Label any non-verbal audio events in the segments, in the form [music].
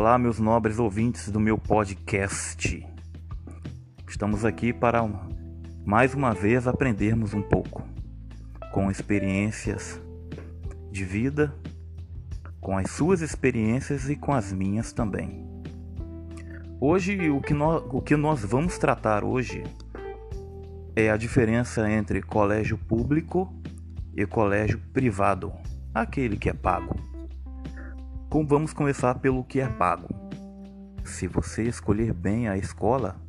Olá, meus nobres ouvintes do meu podcast. Estamos aqui para mais uma vez aprendermos um pouco com experiências de vida, com as suas experiências e com as minhas também. Hoje, o que nós, o que nós vamos tratar hoje é a diferença entre colégio público e colégio privado, aquele que é pago. Como vamos começar pelo que é pago. Se você escolher bem a escola,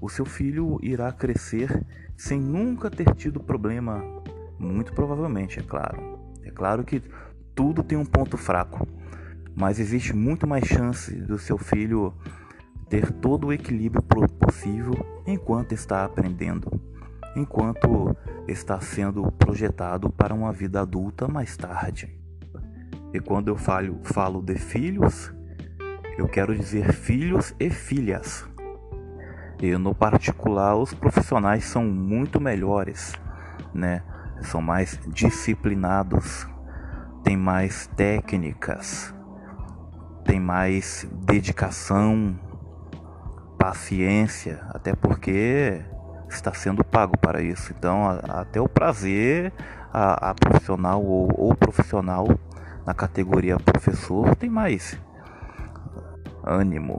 o seu filho irá crescer sem nunca ter tido problema, muito provavelmente, é claro. É claro que tudo tem um ponto fraco, mas existe muito mais chance do seu filho ter todo o equilíbrio possível enquanto está aprendendo, enquanto está sendo projetado para uma vida adulta mais tarde. E quando eu falo, falo de filhos, eu quero dizer filhos e filhas. E no particular, os profissionais são muito melhores, né? São mais disciplinados, têm mais técnicas, têm mais dedicação, paciência, até porque está sendo pago para isso. Então, até o prazer a, a profissional ou profissional na categoria professor tem mais ânimo,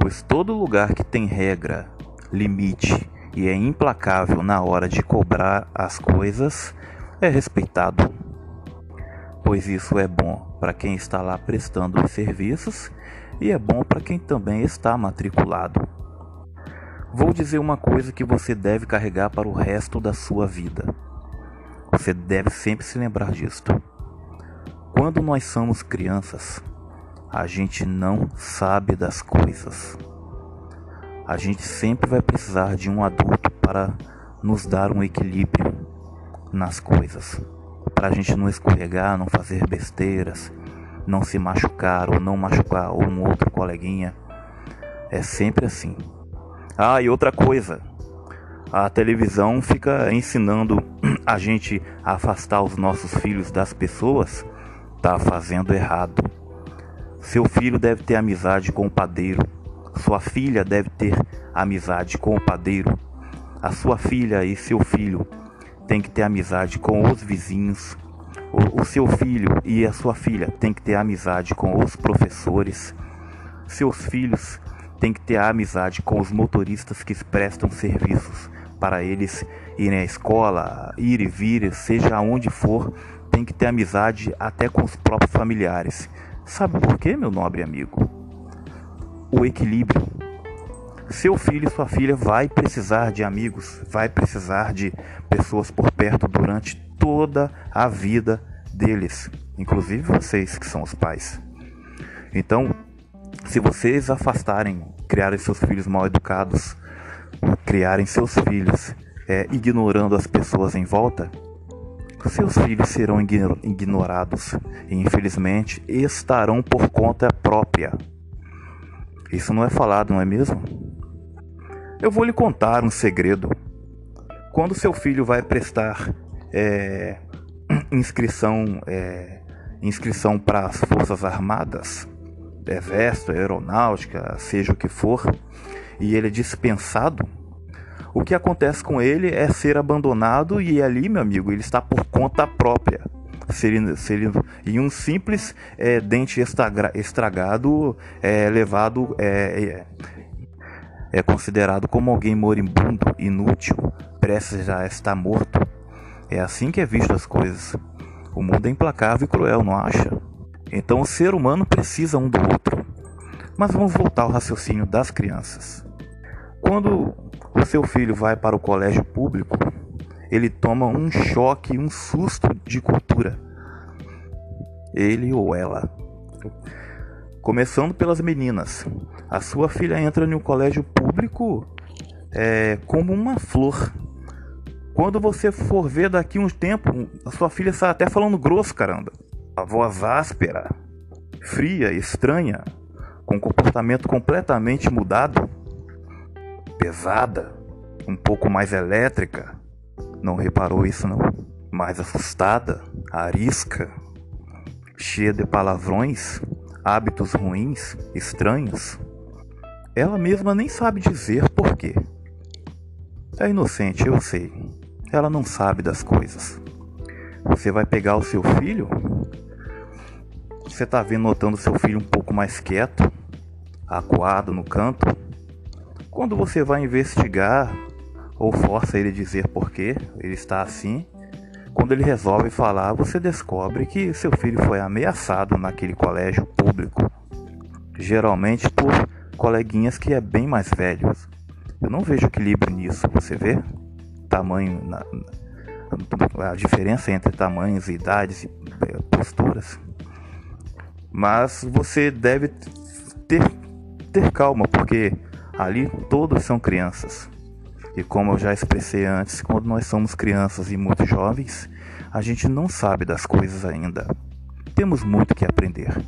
pois todo lugar que tem regra, limite e é implacável na hora de cobrar as coisas é respeitado, pois isso é bom para quem está lá prestando os serviços e é bom para quem também está matriculado. Vou dizer uma coisa que você deve carregar para o resto da sua vida. Você deve sempre se lembrar disto. Quando nós somos crianças, a gente não sabe das coisas. A gente sempre vai precisar de um adulto para nos dar um equilíbrio nas coisas. Para a gente não escorregar, não fazer besteiras, não se machucar ou não machucar um outro coleguinha. É sempre assim. Ah, e outra coisa. A televisão fica ensinando [clears throat] a gente a afastar os nossos filhos das pessoas está fazendo errado. Seu filho deve ter amizade com o padeiro. Sua filha deve ter amizade com o padeiro. A sua filha e seu filho têm que ter amizade com os vizinhos. O, o seu filho e a sua filha têm que ter amizade com os professores. Seus filhos têm que ter amizade com os motoristas que prestam serviços para eles irem à escola, ir e vir, seja aonde for, tem que ter amizade até com os próprios familiares. Sabe por quê, meu nobre amigo? O equilíbrio. Seu filho e sua filha vai precisar de amigos, vai precisar de pessoas por perto durante toda a vida deles, inclusive vocês que são os pais. Então, se vocês afastarem, criarem seus filhos mal educados, criarem seus filhos é, ignorando as pessoas em volta, seus filhos serão ignorados e, infelizmente, estarão por conta própria. Isso não é falado, não é mesmo? Eu vou lhe contar um segredo. Quando seu filho vai prestar é, [clears throat] inscrição, é, inscrição para as Forças Armadas, Exército, Aeronáutica, seja o que for, e ele é dispensado, o que acontece com ele é ser abandonado e ali, meu amigo, ele está por conta própria. Seria, seria, e um simples é, dente estragado é levado é, é, é considerado como alguém moribundo, inútil, prestes a estar morto. É assim que é visto as coisas. O mundo é implacável e cruel, não acha? Então o ser humano precisa um do outro. Mas vamos voltar ao raciocínio das crianças. Quando o seu filho vai para o colégio público, ele toma um choque, um susto de cultura. Ele ou ela. Começando pelas meninas. A sua filha entra no colégio público é, como uma flor. Quando você for ver daqui uns tempo, a sua filha está até falando grosso, caramba. A voz áspera, fria, estranha, com comportamento completamente mudado pesada, um pouco mais elétrica. Não reparou isso não? Mais assustada, arisca, cheia de palavrões, hábitos ruins, estranhos, ela mesma nem sabe dizer por quê. É inocente, eu sei. Ela não sabe das coisas. Você vai pegar o seu filho? Você tá vendo, notando seu filho um pouco mais quieto, acuado no canto? Quando você vai investigar ou força ele a dizer por que ele está assim, quando ele resolve falar, você descobre que seu filho foi ameaçado naquele colégio público, geralmente por coleguinhas que é bem mais velhos. Eu não vejo equilíbrio nisso, você vê? Tamanho, na, a diferença entre tamanhos, idades e eh, posturas. Mas você deve ter, ter calma, porque ali todos são crianças. E como eu já expressei antes, quando nós somos crianças e muito jovens, a gente não sabe das coisas ainda. Temos muito que aprender.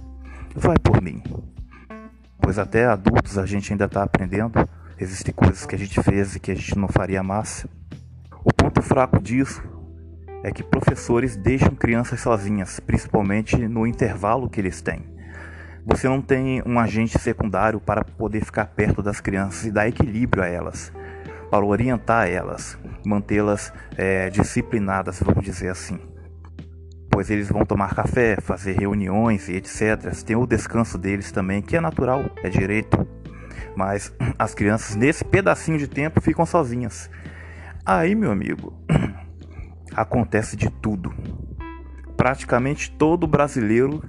Vai por mim. Pois até adultos a gente ainda está aprendendo. Existem coisas que a gente fez e que a gente não faria mais. O ponto fraco disso é que professores deixam crianças sozinhas, principalmente no intervalo que eles têm. Você não tem um agente secundário para poder ficar perto das crianças e dar equilíbrio a elas, para orientar elas, mantê-las é, disciplinadas, vamos dizer assim. Pois eles vão tomar café, fazer reuniões e etc. Tem o descanso deles também, que é natural, é direito. Mas as crianças, nesse pedacinho de tempo, ficam sozinhas. Aí, meu amigo, [clears throat] acontece de tudo. Praticamente todo brasileiro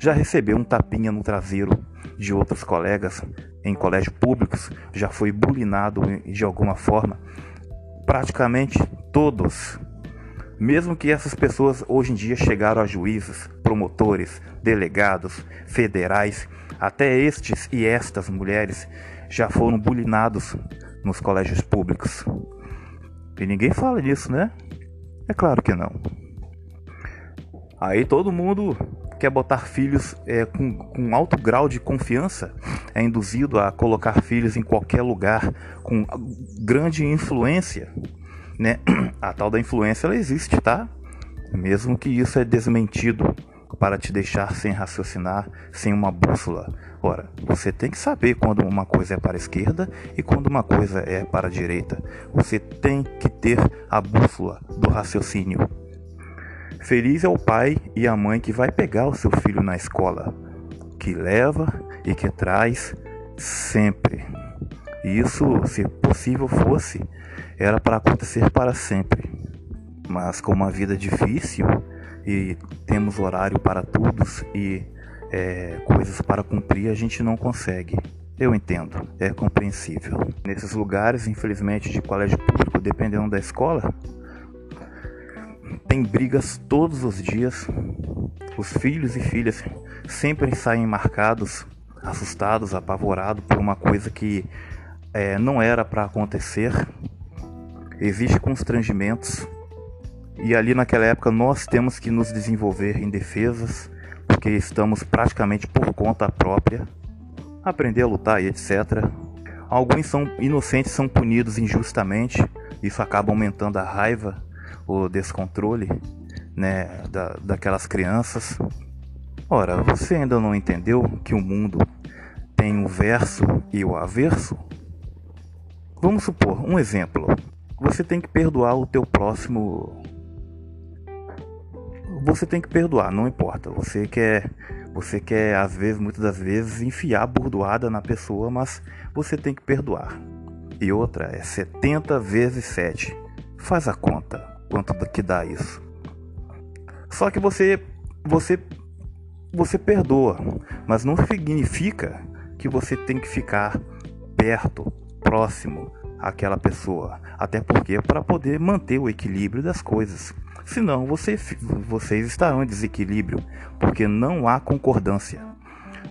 já recebeu um tapinha no traseiro de outros colegas em colégios públicos, já foi bulinado de alguma forma. Praticamente todos. Mesmo que essas pessoas hoje em dia chegaram a juízes, promotores, delegados, federais, até estes e estas mulheres já foram bulinados nos colégios públicos. E ninguém fala disso, né? É claro que não. Aí todo mundo quer botar filhos é, com, com alto grau de confiança, é induzido a colocar filhos em qualquer lugar com grande influência, né? A tal da influência ela existe, tá? Mesmo que isso é desmentido para te deixar sem raciocinar, sem uma bússola. Ora, você tem que saber quando uma coisa é para a esquerda e quando uma coisa é para a direita. Você tem que ter a bússola do raciocínio. Feliz é o pai e a mãe que vai pegar o seu filho na escola, que leva e que traz sempre. Isso, se possível fosse, era para acontecer para sempre. Mas como a vida é difícil, e temos horário para todos e é, coisas para cumprir, a gente não consegue. Eu entendo, é compreensível. Nesses lugares, infelizmente, de colégio público, dependendo da escola, tem brigas todos os dias. Os filhos e filhas sempre saem marcados, assustados, apavorados por uma coisa que é, não era para acontecer. Existem constrangimentos e ali naquela época nós temos que nos desenvolver em defesas, porque estamos praticamente por conta própria, aprender a lutar e etc. Alguns são inocentes são punidos injustamente, isso acaba aumentando a raiva, o descontrole, né, da, daquelas crianças. Ora, você ainda não entendeu que o mundo tem o verso e o averso? Vamos supor um exemplo. Você tem que perdoar o teu próximo você tem que perdoar, não importa. Você quer, você quer às vezes, muitas das vezes, enfiar a burdoada na pessoa, mas você tem que perdoar. E outra é 70 vezes 7. Faz a conta, quanto que dá isso. Só que você, você, você perdoa, mas não significa que você tem que ficar perto, próximo àquela pessoa. Até porque para poder manter o equilíbrio das coisas. Senão você, vocês estarão em desequilíbrio, porque não há concordância.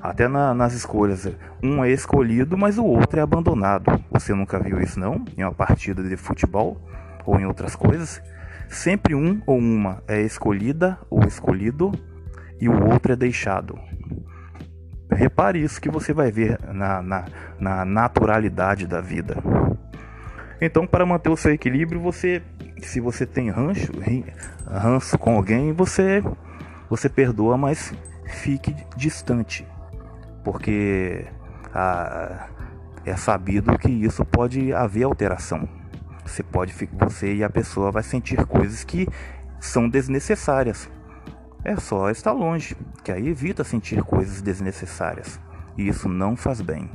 Até na, nas escolhas, um é escolhido, mas o outro é abandonado. Você nunca viu isso não? Em uma partida de futebol ou em outras coisas? Sempre um ou uma é escolhida ou escolhido e o outro é deixado. Repare isso que você vai ver na, na, na naturalidade da vida. Então, para manter o seu equilíbrio, você se você tem rancho, ranço com alguém, você você perdoa, mas fique distante. porque ah, é sabido que isso pode haver alteração. Você pode, você e a pessoa vai sentir coisas que são desnecessárias. É só estar longe, que aí evita sentir coisas desnecessárias. E isso não faz bem.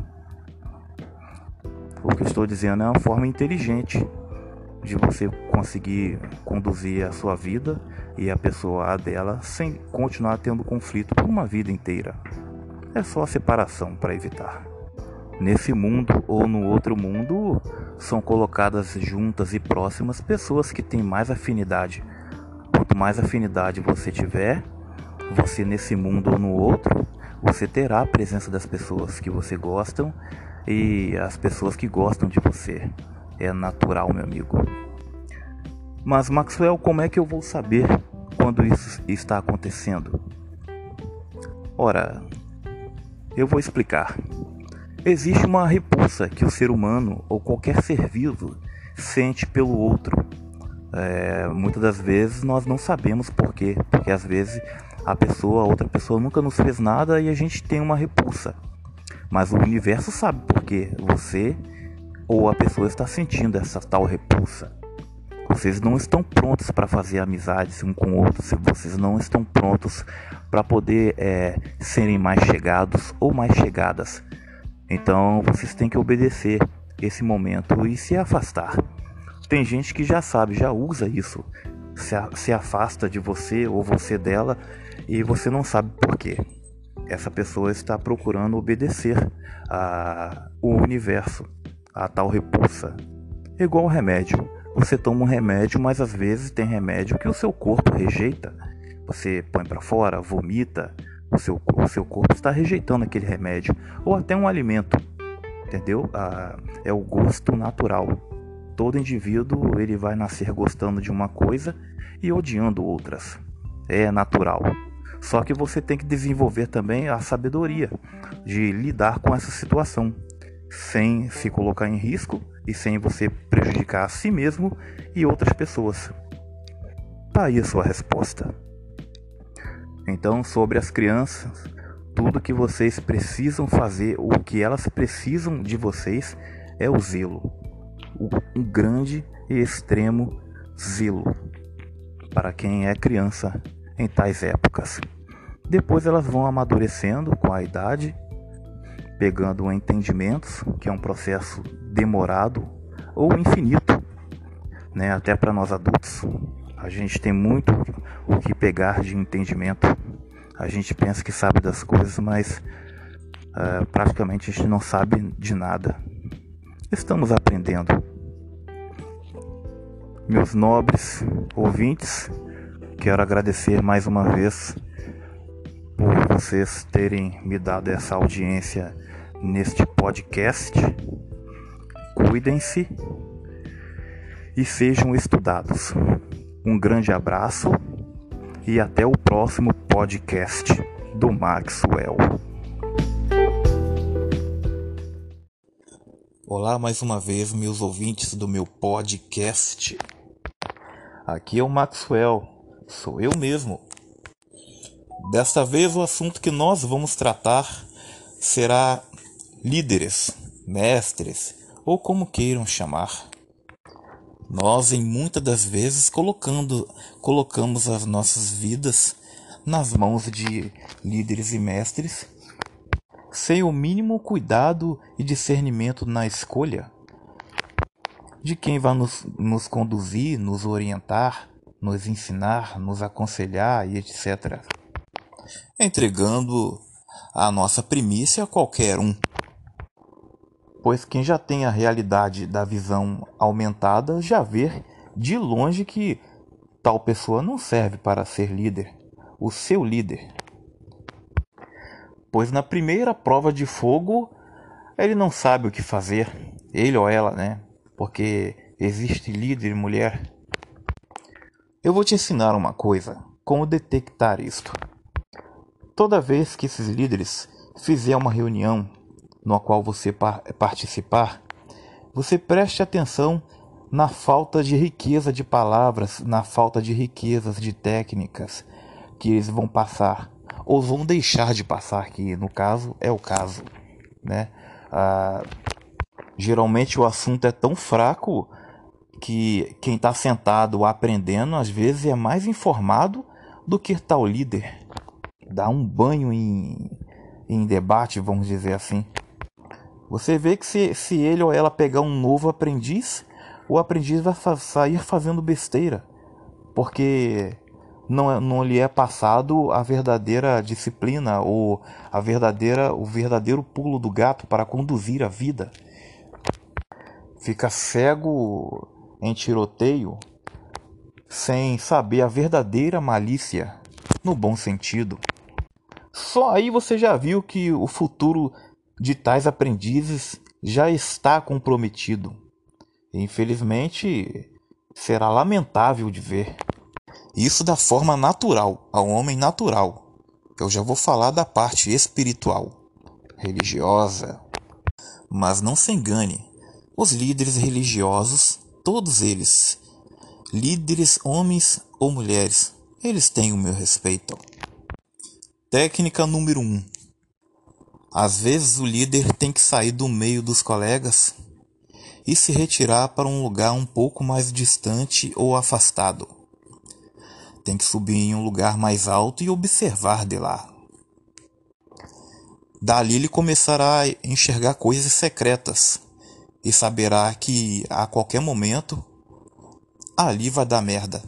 O que eu estou dizendo é uma forma inteligente de você conseguir conduzir a sua vida e a pessoa a dela sem continuar tendo conflito por uma vida inteira. É só a separação para evitar. Nesse mundo ou no outro mundo são colocadas juntas e próximas pessoas que têm mais afinidade. Quanto mais afinidade você tiver, você nesse mundo ou no outro, você terá a presença das pessoas que você gostam e as pessoas que gostam de você. É natural, meu amigo. Mas Maxwell, como é que eu vou saber quando isso está acontecendo? Ora, eu vou explicar. Existe uma repulsa que o ser humano ou qualquer ser vivo sente pelo outro. É, muitas das vezes nós não sabemos por quê, porque às vezes a pessoa, a outra pessoa nunca nos fez nada e a gente tem uma repulsa. Mas o universo sabe por que você ou a pessoa está sentindo essa tal repulsa. Vocês não estão prontos para fazer amizades um com o outro, vocês não estão prontos para poder é, serem mais chegados ou mais chegadas. Então vocês têm que obedecer esse momento e se afastar. Tem gente que já sabe, já usa isso, se, a, se afasta de você ou você dela e você não sabe por quê. Essa pessoa está procurando obedecer ao universo, a tal repulsa. É igual remédio. Você toma um remédio, mas às vezes tem remédio que o seu corpo rejeita. Você põe para fora, vomita, o seu, o seu corpo está rejeitando aquele remédio ou até um alimento, entendeu? Ah, é o gosto natural. Todo indivíduo ele vai nascer gostando de uma coisa e odiando outras. É natural. Só que você tem que desenvolver também a sabedoria de lidar com essa situação, sem se colocar em risco e sem você prejudicar a si mesmo e outras pessoas. Tá aí a sua resposta. Então, sobre as crianças, tudo que vocês precisam fazer, o que elas precisam de vocês é o zelo, um grande e extremo zelo para quem é criança em tais épocas. Depois elas vão amadurecendo com a idade, pegando entendimentos, que é um processo demorado ou infinito, né, até para nós adultos. A gente tem muito o que pegar de entendimento. A gente pensa que sabe das coisas, mas uh, praticamente a gente não sabe de nada. Estamos aprendendo. Meus nobres ouvintes, quero agradecer mais uma vez por vocês terem me dado essa audiência neste podcast. Cuidem-se e sejam estudados. Um grande abraço e até o próximo podcast do Maxwell. Olá mais uma vez, meus ouvintes do meu podcast. Aqui é o Maxwell, sou eu mesmo. Desta vez, o assunto que nós vamos tratar será líderes, mestres ou como queiram chamar. Nós, em muitas das vezes, colocando, colocamos as nossas vidas nas mãos de líderes e mestres, sem o mínimo cuidado e discernimento na escolha de quem vai nos, nos conduzir, nos orientar, nos ensinar, nos aconselhar e etc. Entregando a nossa primícia a qualquer um pois quem já tem a realidade da visão aumentada já vê de longe que tal pessoa não serve para ser líder, o seu líder. Pois na primeira prova de fogo ele não sabe o que fazer, ele ou ela, né? Porque existe líder mulher. Eu vou te ensinar uma coisa, como detectar isto. Toda vez que esses líderes fizer uma reunião no qual você participar, você preste atenção na falta de riqueza de palavras, na falta de riquezas de técnicas que eles vão passar, ou vão deixar de passar, que no caso é o caso, né? Ah, geralmente o assunto é tão fraco que quem está sentado aprendendo às vezes é mais informado do que tal líder. Dá um banho em, em debate, vamos dizer assim. Você vê que se, se ele ou ela pegar um novo aprendiz, o aprendiz vai fa sair fazendo besteira, porque não, é, não lhe é passado a verdadeira disciplina ou a verdadeira o verdadeiro pulo do gato para conduzir a vida. Fica cego em tiroteio sem saber a verdadeira malícia, no bom sentido. Só aí você já viu que o futuro de tais aprendizes já está comprometido. Infelizmente, será lamentável de ver. Isso da forma natural, ao homem natural. Eu já vou falar da parte espiritual, religiosa. Mas não se engane, os líderes religiosos todos eles, líderes homens ou mulheres, eles têm o meu respeito. Técnica número 1. Um. Às vezes o líder tem que sair do meio dos colegas e se retirar para um lugar um pouco mais distante ou afastado. Tem que subir em um lugar mais alto e observar de lá. Dali ele começará a enxergar coisas secretas e saberá que a qualquer momento ali vai dar merda.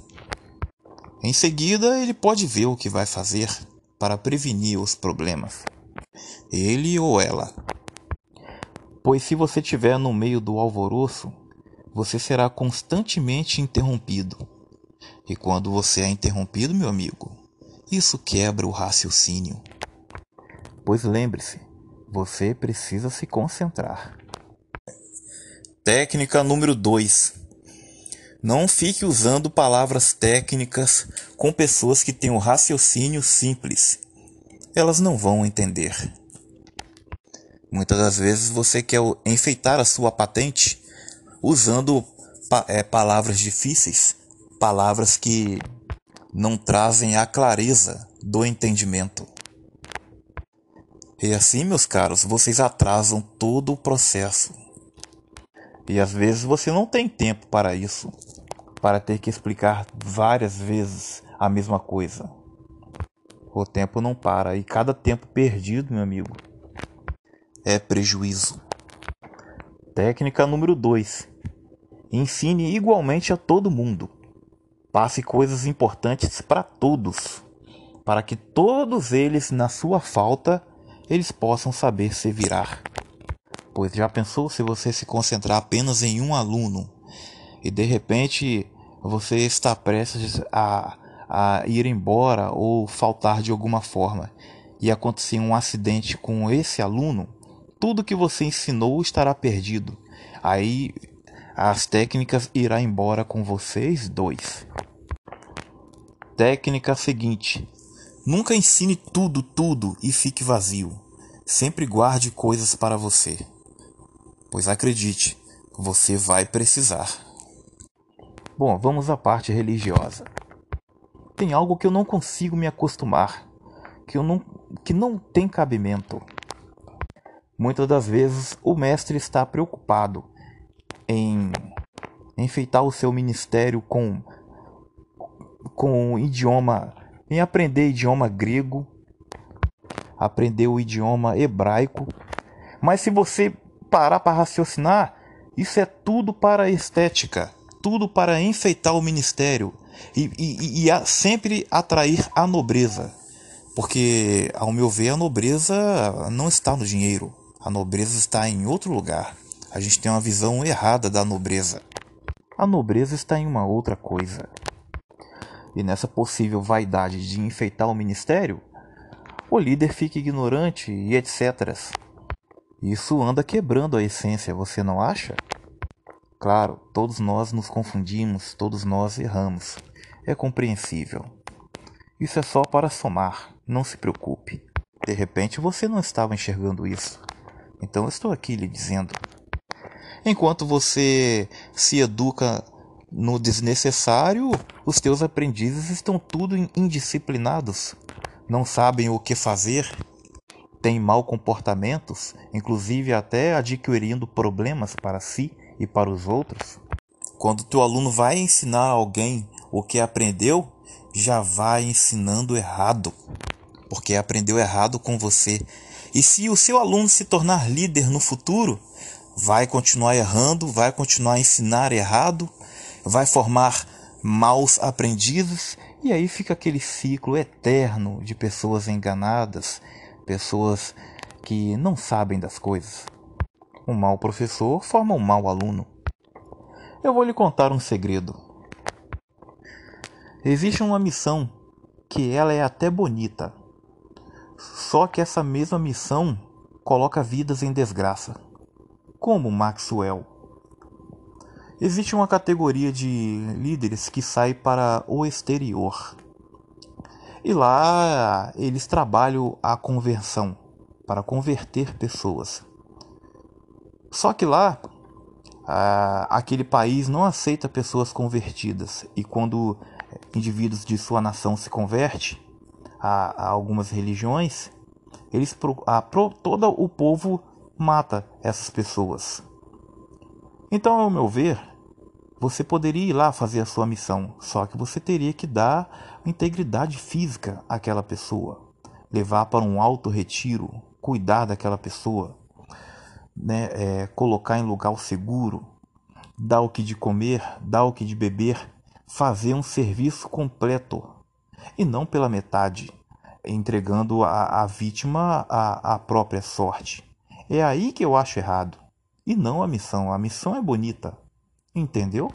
Em seguida, ele pode ver o que vai fazer para prevenir os problemas. Ele ou ela. Pois se você estiver no meio do alvoroço, você será constantemente interrompido. E quando você é interrompido, meu amigo, isso quebra o raciocínio. Pois lembre-se, você precisa se concentrar. Técnica número 2. Não fique usando palavras técnicas com pessoas que têm o um raciocínio simples. Elas não vão entender. Muitas das vezes você quer enfeitar a sua patente usando é, palavras difíceis, palavras que não trazem a clareza do entendimento. E assim, meus caros, vocês atrasam todo o processo. E às vezes você não tem tempo para isso, para ter que explicar várias vezes a mesma coisa. O tempo não para e cada tempo perdido, meu amigo, é prejuízo. Técnica número 2. Ensine igualmente a todo mundo. Passe coisas importantes para todos, para que todos eles, na sua falta, eles possam saber se virar. Pois já pensou se você se concentrar apenas em um aluno e de repente você está prestes a, a ir embora ou faltar de alguma forma e acontecer um acidente com esse aluno, tudo que você ensinou estará perdido. Aí as técnicas irá embora com vocês dois. Técnica seguinte: nunca ensine tudo, tudo e fique vazio. Sempre guarde coisas para você pois acredite, você vai precisar. Bom, vamos à parte religiosa. Tem algo que eu não consigo me acostumar, que, eu não, que não tem cabimento. Muitas das vezes o mestre está preocupado em enfeitar o seu ministério com com idioma, em aprender idioma grego, aprender o idioma hebraico. Mas se você parar para raciocinar, isso é tudo para estética, tudo para enfeitar o ministério e, e, e a, sempre atrair a nobreza. Porque, ao meu ver, a nobreza não está no dinheiro, a nobreza está em outro lugar. A gente tem uma visão errada da nobreza. A nobreza está em uma outra coisa. E nessa possível vaidade de enfeitar o ministério, o líder fica ignorante e etc. Isso anda quebrando a essência, você não acha? Claro, todos nós nos confundimos, todos nós erramos. É compreensível. Isso é só para somar, não se preocupe. De repente você não estava enxergando isso. Então eu estou aqui lhe dizendo. Enquanto você se educa no desnecessário, os teus aprendizes estão tudo indisciplinados. não sabem o que fazer, têm mau comportamentos, inclusive até adquirindo problemas para si e para os outros. Quando teu aluno vai ensinar alguém o que aprendeu, já vai ensinando errado, porque aprendeu errado com você. E se o seu aluno se tornar líder no futuro, vai continuar errando, vai continuar a ensinar errado, vai formar maus aprendizes e aí fica aquele ciclo eterno de pessoas enganadas, pessoas que não sabem das coisas. Um mau professor forma um mau aluno. Eu vou lhe contar um segredo. Existe uma missão que ela é até bonita. Só que essa mesma missão coloca vidas em desgraça. Como Maxwell. Existe uma categoria de líderes que sai para o exterior. E lá eles trabalham a conversão, para converter pessoas. Só que lá ah, aquele país não aceita pessoas convertidas e quando indivíduos de sua nação se converte a, a algumas religiões, eles a, pro, todo o povo mata essas pessoas. Então, ao meu ver, você poderia ir lá fazer a sua missão, só que você teria que dar integridade física àquela pessoa, levar para um alto retiro, cuidar daquela pessoa, né, é, colocar em lugar seguro, dar o que de comer, dar o que de beber, fazer um serviço completo e não pela metade, entregando a, a vítima à, à própria sorte. É aí que eu acho errado. E não a missão. A missão é bonita. Entendeu?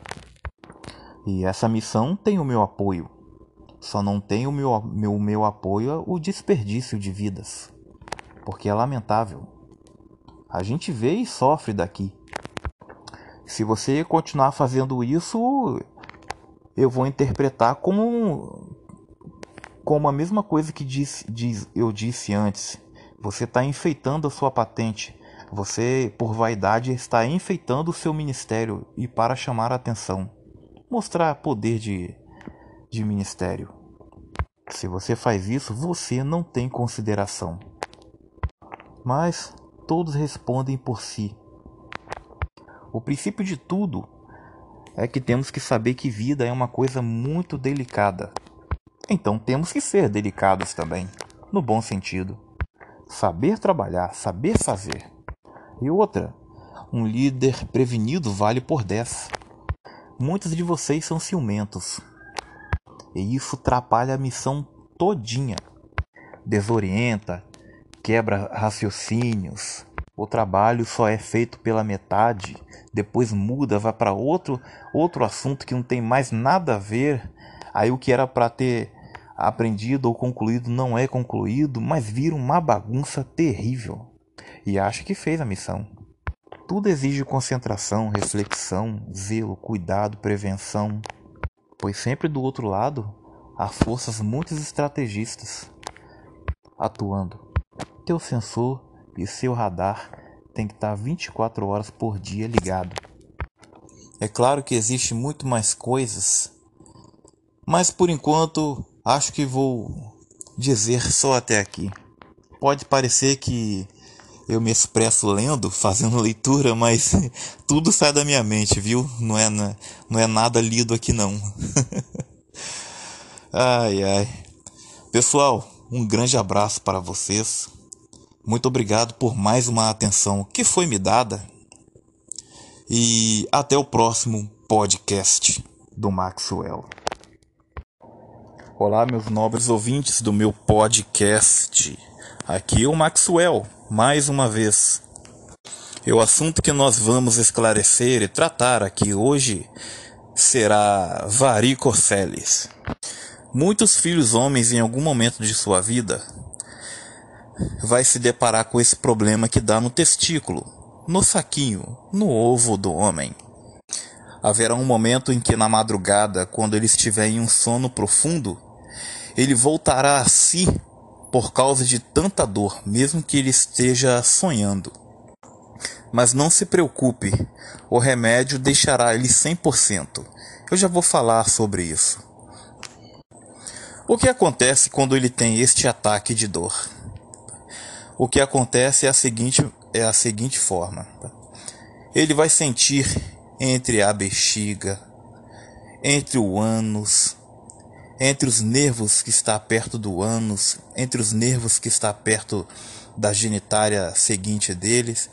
E essa missão tem o meu apoio. Só não tem o meu, meu, meu apoio o desperdício de vidas. Porque é lamentável. A gente vê e sofre daqui. Se você continuar fazendo isso, eu vou interpretar como como a mesma coisa que diz, diz, eu disse antes. Você está enfeitando a sua patente. Você, por vaidade, está enfeitando o seu ministério e para chamar a atenção. Mostrar poder de, de ministério. Se você faz isso, você não tem consideração. Mas todos respondem por si. O princípio de tudo é que temos que saber que vida é uma coisa muito delicada. Então temos que ser delicados também, no bom sentido. Saber trabalhar, saber fazer. E outra, um líder prevenido vale por 10. Muitos de vocês são ciumentos. E isso atrapalha a missão todinha. Desorienta, quebra raciocínios. O trabalho só é feito pela metade, depois muda, vai para outro outro assunto que não tem mais nada a ver. Aí o que era para ter aprendido ou concluído não é concluído, mas vira uma bagunça terrível. E acha que fez a missão. Tudo exige concentração, reflexão, zelo, cuidado, prevenção, pois sempre do outro lado há forças muito estrategistas atuando teu sensor e seu radar tem que estar 24 horas por dia ligado. É claro que existe muito mais coisas, mas por enquanto acho que vou dizer só até aqui. Pode parecer que eu me expresso lendo, fazendo [laughs] leitura, mas [laughs] tudo sai da minha mente, viu? Não é, não é nada lido aqui não. [laughs] ai ai. Pessoal, um grande abraço para vocês. Muito obrigado por mais uma atenção que foi me dada. E até o próximo podcast do Maxwell. Olá, meus nobres ouvintes do meu podcast. Aqui é o Maxwell, mais uma vez. E o assunto que nós vamos esclarecer e tratar aqui hoje será varicoceles. Muitos filhos homens em algum momento de sua vida vai se deparar com esse problema que dá no testículo, no saquinho, no ovo do homem. Haverá um momento em que, na madrugada, quando ele estiver em um sono profundo, ele voltará a si por causa de tanta dor, mesmo que ele esteja sonhando. Mas não se preocupe, o remédio deixará ele 100%. Eu já vou falar sobre isso. O que acontece quando ele tem este ataque de dor? O que acontece é a seguinte, é a seguinte forma. Tá? Ele vai sentir entre a bexiga, entre o ânus, entre os nervos que está perto do ânus, entre os nervos que está perto da genitária seguinte deles,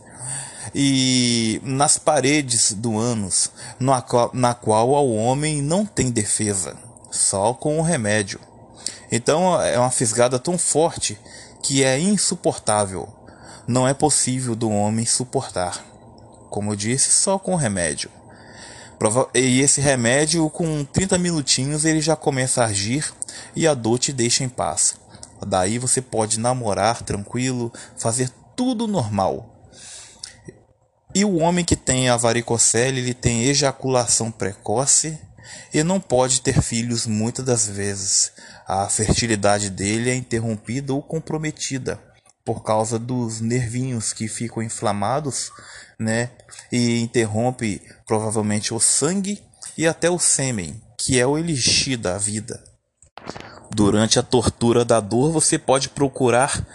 e nas paredes do ânus, na qual, na qual o homem não tem defesa, só com o remédio. Então é uma fisgada tão forte que é insuportável. Não é possível do homem suportar. Como eu disse, só com remédio. E esse remédio, com 30 minutinhos, ele já começa a agir e a dor te deixa em paz. Daí você pode namorar tranquilo, fazer tudo normal. E o homem que tem a varicocele, ele tem ejaculação precoce e não pode ter filhos muitas das vezes. A fertilidade dele é interrompida ou comprometida por causa dos nervinhos que ficam inflamados, né? E interrompe provavelmente o sangue e até o sêmen, que é o elixir da vida. Durante a tortura da dor, você pode procurar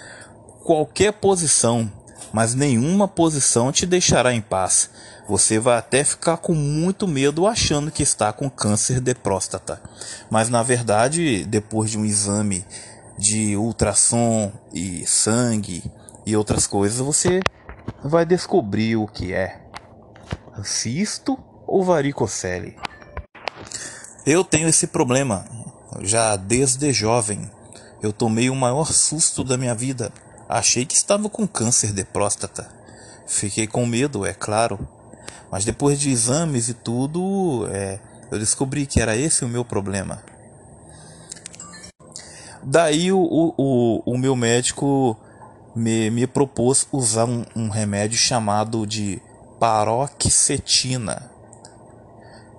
qualquer posição, mas nenhuma posição te deixará em paz. Você vai até ficar com muito medo achando que está com câncer de próstata. Mas na verdade, depois de um exame de ultrassom e sangue e outras coisas, você vai descobrir o que é cisto ou varicocele. Eu tenho esse problema já desde jovem. Eu tomei o maior susto da minha vida. Achei que estava com câncer de próstata. Fiquei com medo, é claro. Mas depois de exames e tudo, é, eu descobri que era esse o meu problema. Daí o, o, o meu médico me, me propôs usar um, um remédio chamado de paroxetina.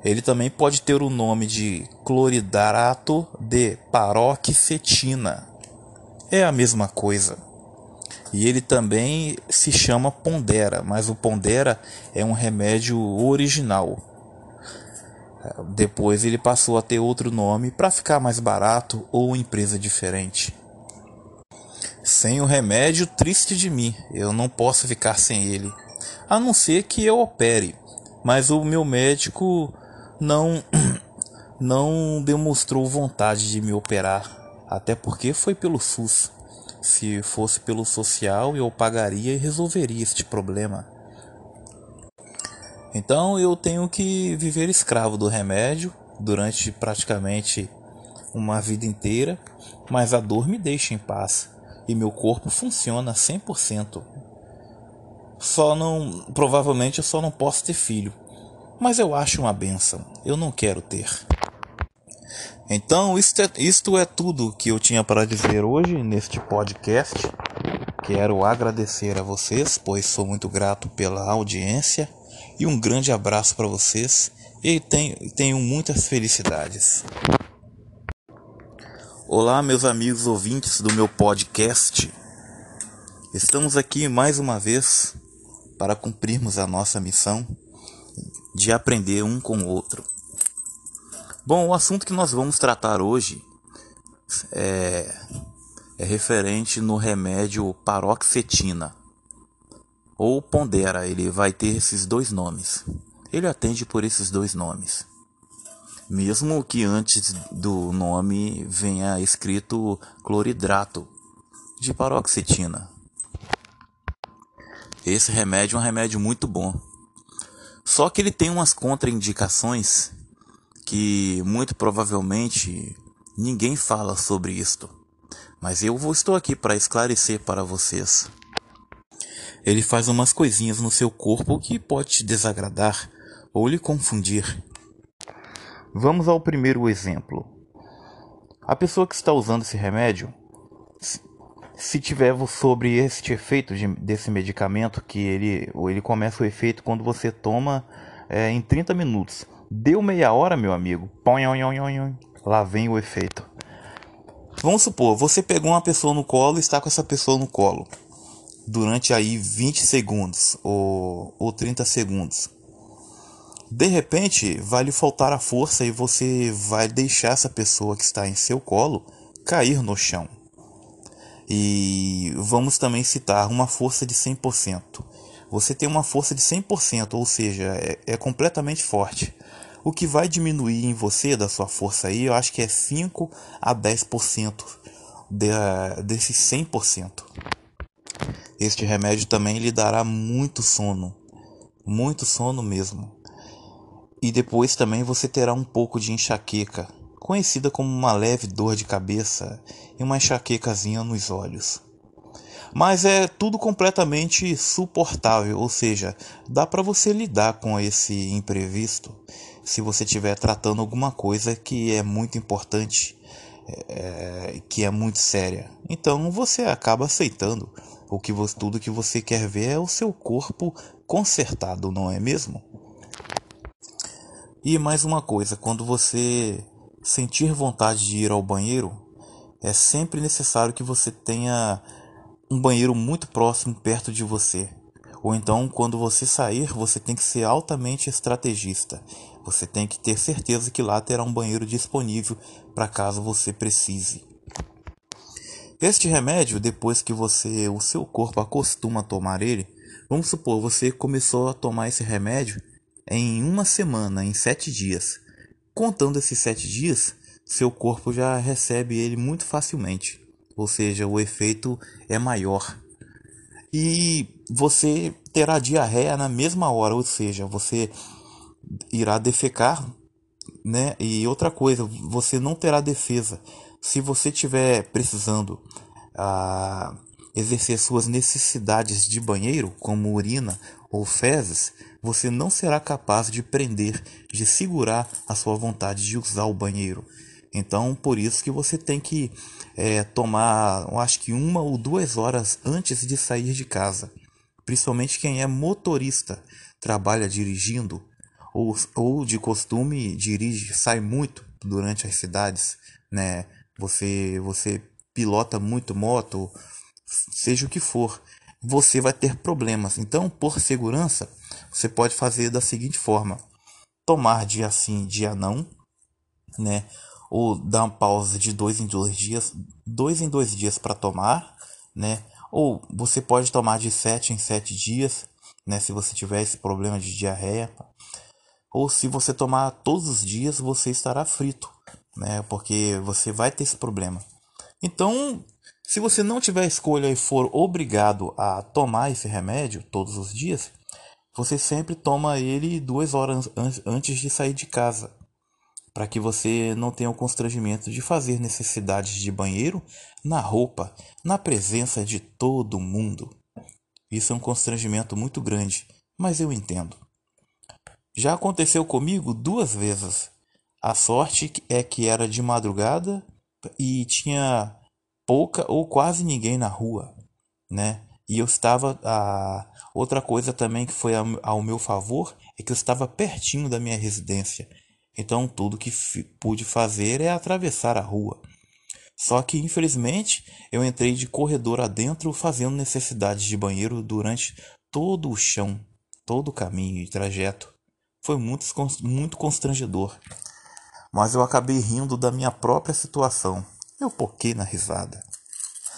Ele também pode ter o nome de cloridrato de paroxetina. É a mesma coisa. E ele também se chama Pondera, mas o Pondera é um remédio original. Depois ele passou a ter outro nome para ficar mais barato ou empresa diferente. Sem o remédio, triste de mim, eu não posso ficar sem ele, a não ser que eu opere. Mas o meu médico não [clears throat] não demonstrou vontade de me operar, até porque foi pelo SUS. Se fosse pelo social, eu pagaria e resolveria este problema. Então eu tenho que viver escravo do remédio durante praticamente uma vida inteira, mas a dor me deixa em paz e meu corpo funciona 100%. Só não, provavelmente eu só não posso ter filho, mas eu acho uma benção. Eu não quero ter. Então, isto é, isto é tudo que eu tinha para dizer hoje neste podcast. Quero agradecer a vocês, pois sou muito grato pela audiência e um grande abraço para vocês e tenho, tenho muitas felicidades. Olá, meus amigos ouvintes do meu podcast. Estamos aqui mais uma vez para cumprirmos a nossa missão de aprender um com o outro. Bom, o assunto que nós vamos tratar hoje é, é referente no remédio paroxetina ou Pondera, ele vai ter esses dois nomes. Ele atende por esses dois nomes. Mesmo que antes do nome venha escrito cloridrato de paroxetina. Esse remédio é um remédio muito bom. Só que ele tem umas contraindicações que muito provavelmente ninguém fala sobre isto. Mas eu estou aqui para esclarecer para vocês ele faz umas coisinhas no seu corpo que pode te desagradar ou lhe confundir. Vamos ao primeiro exemplo. A pessoa que está usando esse remédio, se tiver sobre este efeito de, desse medicamento, que ele, ele começa o efeito quando você toma é, em 30 minutos. Deu meia hora, meu amigo, lá vem o efeito. Vamos supor, você pegou uma pessoa no colo e está com essa pessoa no colo durante aí 20 segundos ou, ou 30 segundos. De repente, vai lhe faltar a força e você vai deixar essa pessoa que está em seu colo cair no chão. E vamos também citar uma força de 100%. Você tem uma força de 100%, ou seja, é, é completamente forte. O que vai diminuir em você da sua força aí, eu acho que é 5 a 10% de, desses 100%. Este remédio também lhe dará muito sono, muito sono mesmo. E depois também você terá um pouco de enxaqueca, conhecida como uma leve dor de cabeça e uma enxaquecazinha nos olhos. Mas é tudo completamente suportável, ou seja, dá para você lidar com esse imprevisto se você estiver tratando alguma coisa que é muito importante, é, que é muito séria. Então você acaba aceitando. O que você, tudo que você quer ver é o seu corpo consertado, não é mesmo? E mais uma coisa, quando você sentir vontade de ir ao banheiro, é sempre necessário que você tenha um banheiro muito próximo perto de você. Ou então, quando você sair, você tem que ser altamente estrategista. Você tem que ter certeza que lá terá um banheiro disponível para caso você precise. Este remédio, depois que você, o seu corpo acostuma a tomar ele, vamos supor, você começou a tomar esse remédio em uma semana, em sete dias. Contando esses sete dias, seu corpo já recebe ele muito facilmente, ou seja, o efeito é maior. E você terá diarreia na mesma hora, ou seja, você irá defecar, né? E outra coisa, você não terá defesa. Se você estiver precisando ah, exercer suas necessidades de banheiro, como urina ou fezes, você não será capaz de prender, de segurar a sua vontade de usar o banheiro. Então, por isso que você tem que é, tomar, acho que uma ou duas horas antes de sair de casa. Principalmente quem é motorista, trabalha dirigindo ou, ou de costume dirige, sai muito durante as cidades, né? Você, você pilota muito moto, seja o que for, você vai ter problemas. Então, por segurança, você pode fazer da seguinte forma: tomar dia sim, dia não, né? Ou dar uma pausa de dois em dois dias, dois em dois dias para tomar, né? Ou você pode tomar de sete em sete dias, né? Se você tiver esse problema de diarreia. Ou se você tomar todos os dias, você estará frito, né? Porque você vai ter esse problema. Então, se você não tiver escolha e for obrigado a tomar esse remédio todos os dias, você sempre toma ele duas horas antes de sair de casa, para que você não tenha o constrangimento de fazer necessidades de banheiro na roupa, na presença de todo mundo. Isso é um constrangimento muito grande, mas eu entendo. Já aconteceu comigo duas vezes. A sorte é que era de madrugada e tinha pouca ou quase ninguém na rua, né? E eu estava a outra coisa também que foi ao meu favor é que eu estava pertinho da minha residência. Então tudo que pude fazer é atravessar a rua. Só que infelizmente eu entrei de corredor adentro fazendo necessidades de banheiro durante todo o chão, todo o caminho e trajeto. Foi muito, muito constrangedor. Mas eu acabei rindo da minha própria situação. Eu poquei na risada.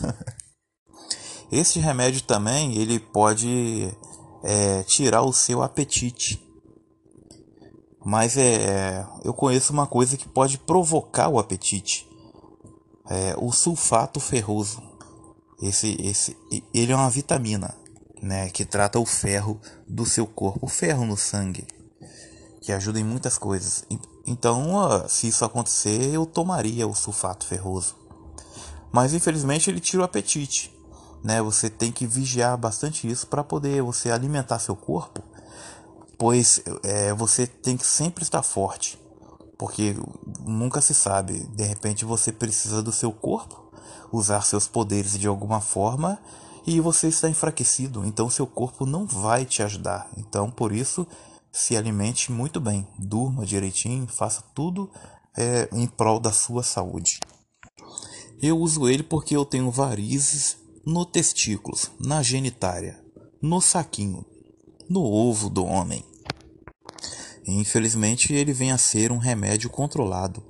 [laughs] Esse remédio também ele pode é, tirar o seu apetite. Mas é, eu conheço uma coisa que pode provocar o apetite. É, o sulfato ferroso. Esse, esse, ele é uma vitamina, né, que trata o ferro do seu corpo, o ferro no sangue, que ajuda em muitas coisas. Então, se isso acontecer, eu tomaria o sulfato ferroso. Mas infelizmente ele tira o apetite né? Você tem que vigiar bastante isso para poder você alimentar seu corpo, pois é, você tem que sempre estar forte, porque nunca se sabe. De repente você precisa do seu corpo usar seus poderes de alguma forma e você está enfraquecido, então seu corpo não vai te ajudar. Então por isso se alimente muito bem, durma direitinho, faça tudo é, em prol da sua saúde. Eu uso ele porque eu tenho varizes no testículos, na genitária, no saquinho, no ovo do homem. Infelizmente, ele vem a ser um remédio controlado.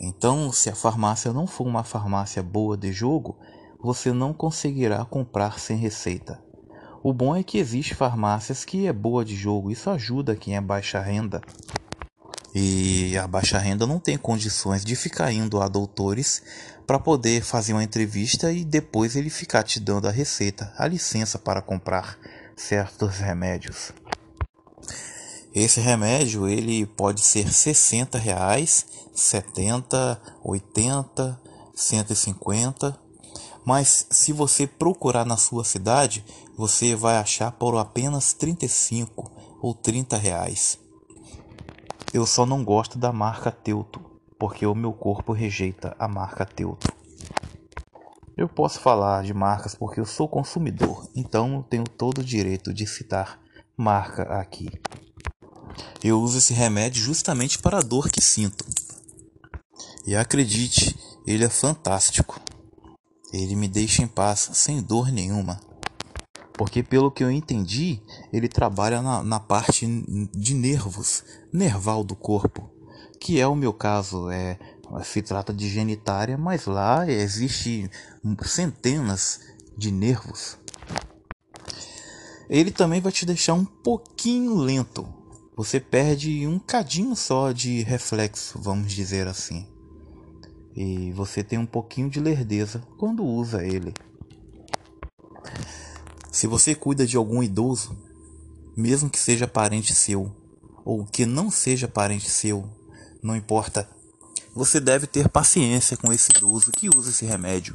Então, se a farmácia não for uma farmácia boa de jogo, você não conseguirá comprar sem receita. O bom é que existe farmácias que é boa de jogo, isso ajuda quem é baixa renda. E a baixa renda não tem condições de ficar indo a doutores para poder fazer uma entrevista e depois ele ficar te dando a receita, a licença para comprar certos remédios. Esse remédio ele pode ser 60 reais, 70, 80, 150, mas se você procurar na sua cidade, você vai achar por apenas 35 ou 30 reais. Eu só não gosto da marca Teuto, porque o meu corpo rejeita a marca Teuto. Eu posso falar de marcas porque eu sou consumidor, então eu tenho todo o direito de citar marca aqui. Eu uso esse remédio justamente para a dor que sinto. E acredite, ele é fantástico. Ele me deixa em paz, sem dor nenhuma. Porque, pelo que eu entendi, ele trabalha na, na parte de nervos, nerval do corpo. Que é o meu caso, é, se trata de genitária, mas lá existe centenas de nervos. Ele também vai te deixar um pouquinho lento, você perde um cadinho só de reflexo, vamos dizer assim. E você tem um pouquinho de lerdeza quando usa ele. Se você cuida de algum idoso, mesmo que seja parente seu, ou que não seja parente seu, não importa, você deve ter paciência com esse idoso que usa esse remédio.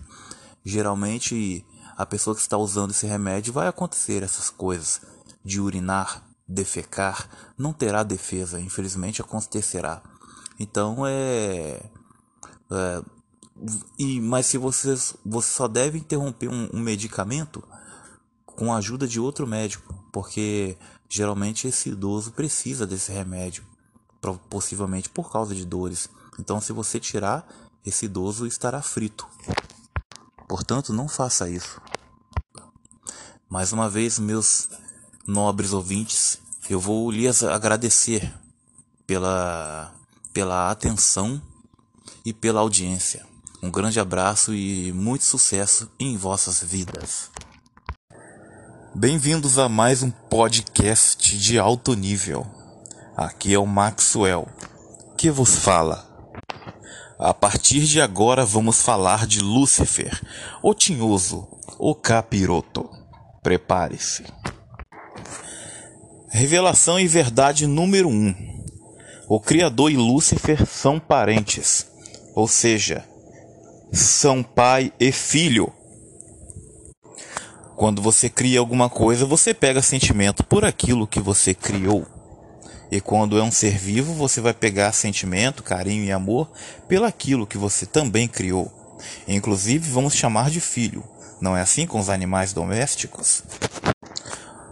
Geralmente, a pessoa que está usando esse remédio vai acontecer essas coisas de urinar defecar, não terá defesa, infelizmente acontecerá. Então é, é e mas se você você só deve interromper um, um medicamento com a ajuda de outro médico, porque geralmente esse idoso precisa desse remédio, possivelmente por causa de dores. Então se você tirar, esse idoso estará frito. Portanto, não faça isso. Mais uma vez, meus nobres ouvintes, eu vou lhes agradecer pela, pela atenção e pela audiência. Um grande abraço e muito sucesso em vossas vidas. Bem-vindos a mais um podcast de alto nível. Aqui é o Maxwell, que vos fala. A partir de agora vamos falar de Lúcifer, o tinhoso, o capiroto. Prepare-se. Revelação e verdade número 1. Um. O Criador e Lúcifer são parentes, ou seja, são pai e filho. Quando você cria alguma coisa, você pega sentimento por aquilo que você criou. E quando é um ser vivo, você vai pegar sentimento, carinho e amor pelaquilo que você também criou. Inclusive, vamos chamar de filho. Não é assim com os animais domésticos?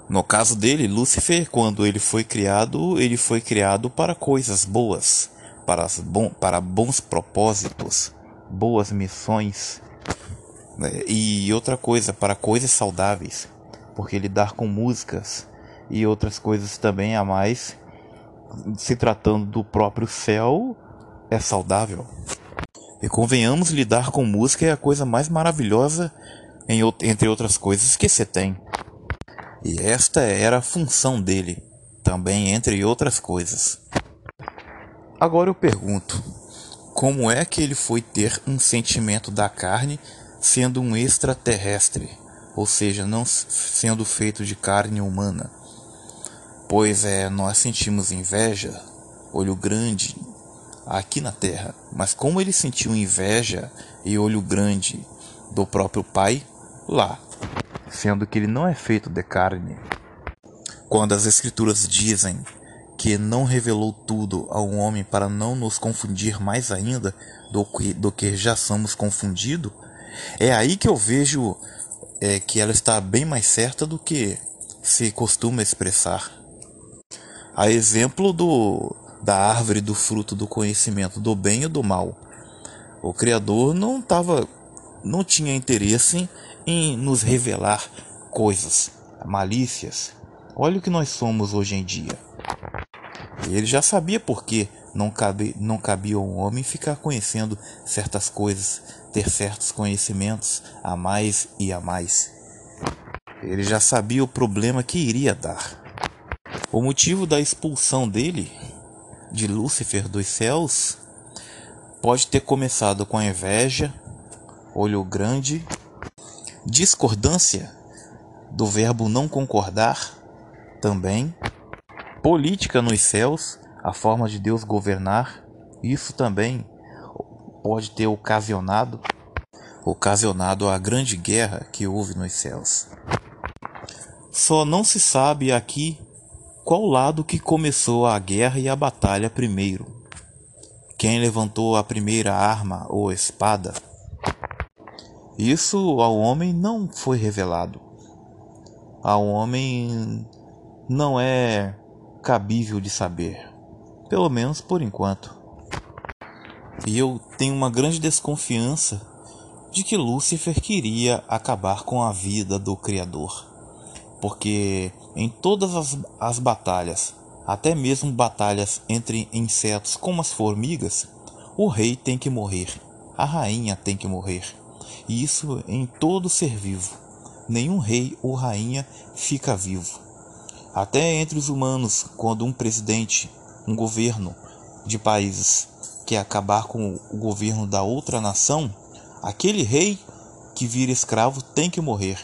No caso dele, Lúcifer, quando ele foi criado, ele foi criado para coisas boas, para, bom, para bons propósitos, boas missões. Né? E outra coisa, para coisas saudáveis, porque lidar com músicas e outras coisas também a mais, se tratando do próprio céu, é saudável. E convenhamos, lidar com música é a coisa mais maravilhosa, em, entre outras coisas, que você tem. E esta era a função dele, também entre outras coisas. Agora eu pergunto: como é que ele foi ter um sentimento da carne sendo um extraterrestre, ou seja, não sendo feito de carne humana? Pois é, nós sentimos inveja, olho grande, aqui na Terra, mas como ele sentiu inveja e olho grande do próprio Pai lá? sendo que ele não é feito de carne. Quando as Escrituras dizem que não revelou tudo ao homem para não nos confundir mais ainda do que, do que já somos confundidos, é aí que eu vejo é, que ela está bem mais certa do que se costuma expressar. A exemplo do, da árvore do fruto do conhecimento do bem e do mal. O Criador não tava, não tinha interesse em nos revelar coisas, malícias. Olha o que nós somos hoje em dia. Ele já sabia por quê, Não, cabe, não cabia ao homem ficar conhecendo certas coisas, ter certos conhecimentos a mais e a mais. Ele já sabia o problema que iria dar. O motivo da expulsão dele, de Lúcifer dos céus, pode ter começado com a inveja, olho grande, discordância do verbo não concordar, também, política nos céus, a forma de Deus governar, isso também pode ter ocasionado ocasionado a grande guerra que houve nos céus. Só não se sabe aqui qual lado que começou a guerra e a batalha primeiro. Quem levantou a primeira arma ou espada? Isso ao homem não foi revelado. Ao homem não é cabível de saber, pelo menos por enquanto. E eu tenho uma grande desconfiança de que Lúcifer queria acabar com a vida do Criador. Porque em todas as, as batalhas, até mesmo batalhas entre insetos como as formigas, o rei tem que morrer, a rainha tem que morrer. E isso em todo ser vivo. Nenhum rei ou rainha fica vivo. Até entre os humanos, quando um presidente, um governo de países quer acabar com o governo da outra nação, aquele rei que vira escravo tem que morrer,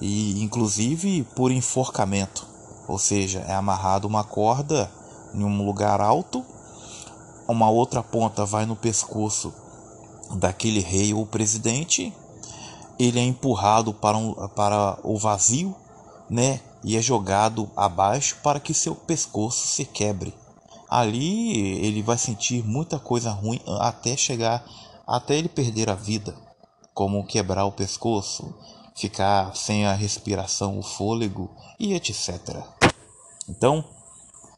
e inclusive por enforcamento, ou seja, é amarrado uma corda em um lugar alto, uma outra ponta vai no pescoço daquele rei ou presidente, ele é empurrado para, um, para o vazio, né? E é jogado abaixo para que seu pescoço se quebre. Ali ele vai sentir muita coisa ruim até chegar até ele perder a vida, como quebrar o pescoço, ficar sem a respiração, o fôlego e etc. Então,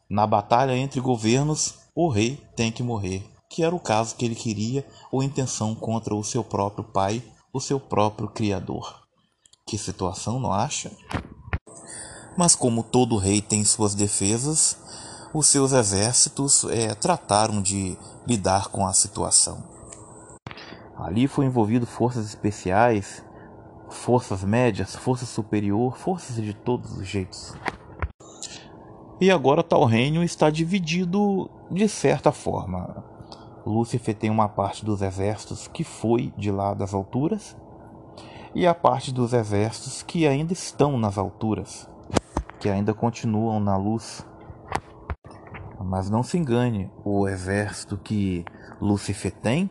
na batalha entre governos, o rei tem que morrer, que era o caso que ele queria ou intenção contra o seu próprio pai, o seu próprio criador. Que situação, não acha? Mas como todo rei tem suas defesas, os seus exércitos é, trataram de lidar com a situação. Ali foi envolvido forças especiais, forças médias, força superior, forças de todos os jeitos. E agora tal reino está dividido de certa forma. Lúcifer tem uma parte dos exércitos que foi de lá das alturas e a parte dos exércitos que ainda estão nas alturas, que ainda continuam na luz. Mas não se engane, o exército que Lúcifer tem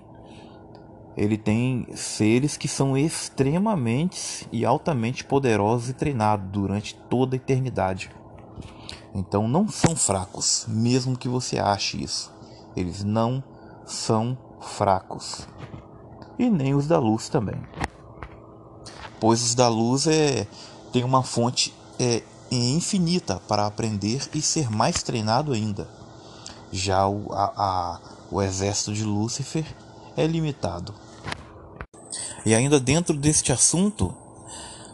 ele tem seres que são extremamente e altamente poderosos e treinados durante toda a eternidade. Então não são fracos, mesmo que você ache isso. Eles não são fracos. E nem os da luz também. Pois os da luz é, tem uma fonte é, infinita para aprender e ser mais treinado ainda. Já o, a, a, o exército de Lúcifer é limitado. E ainda dentro deste assunto,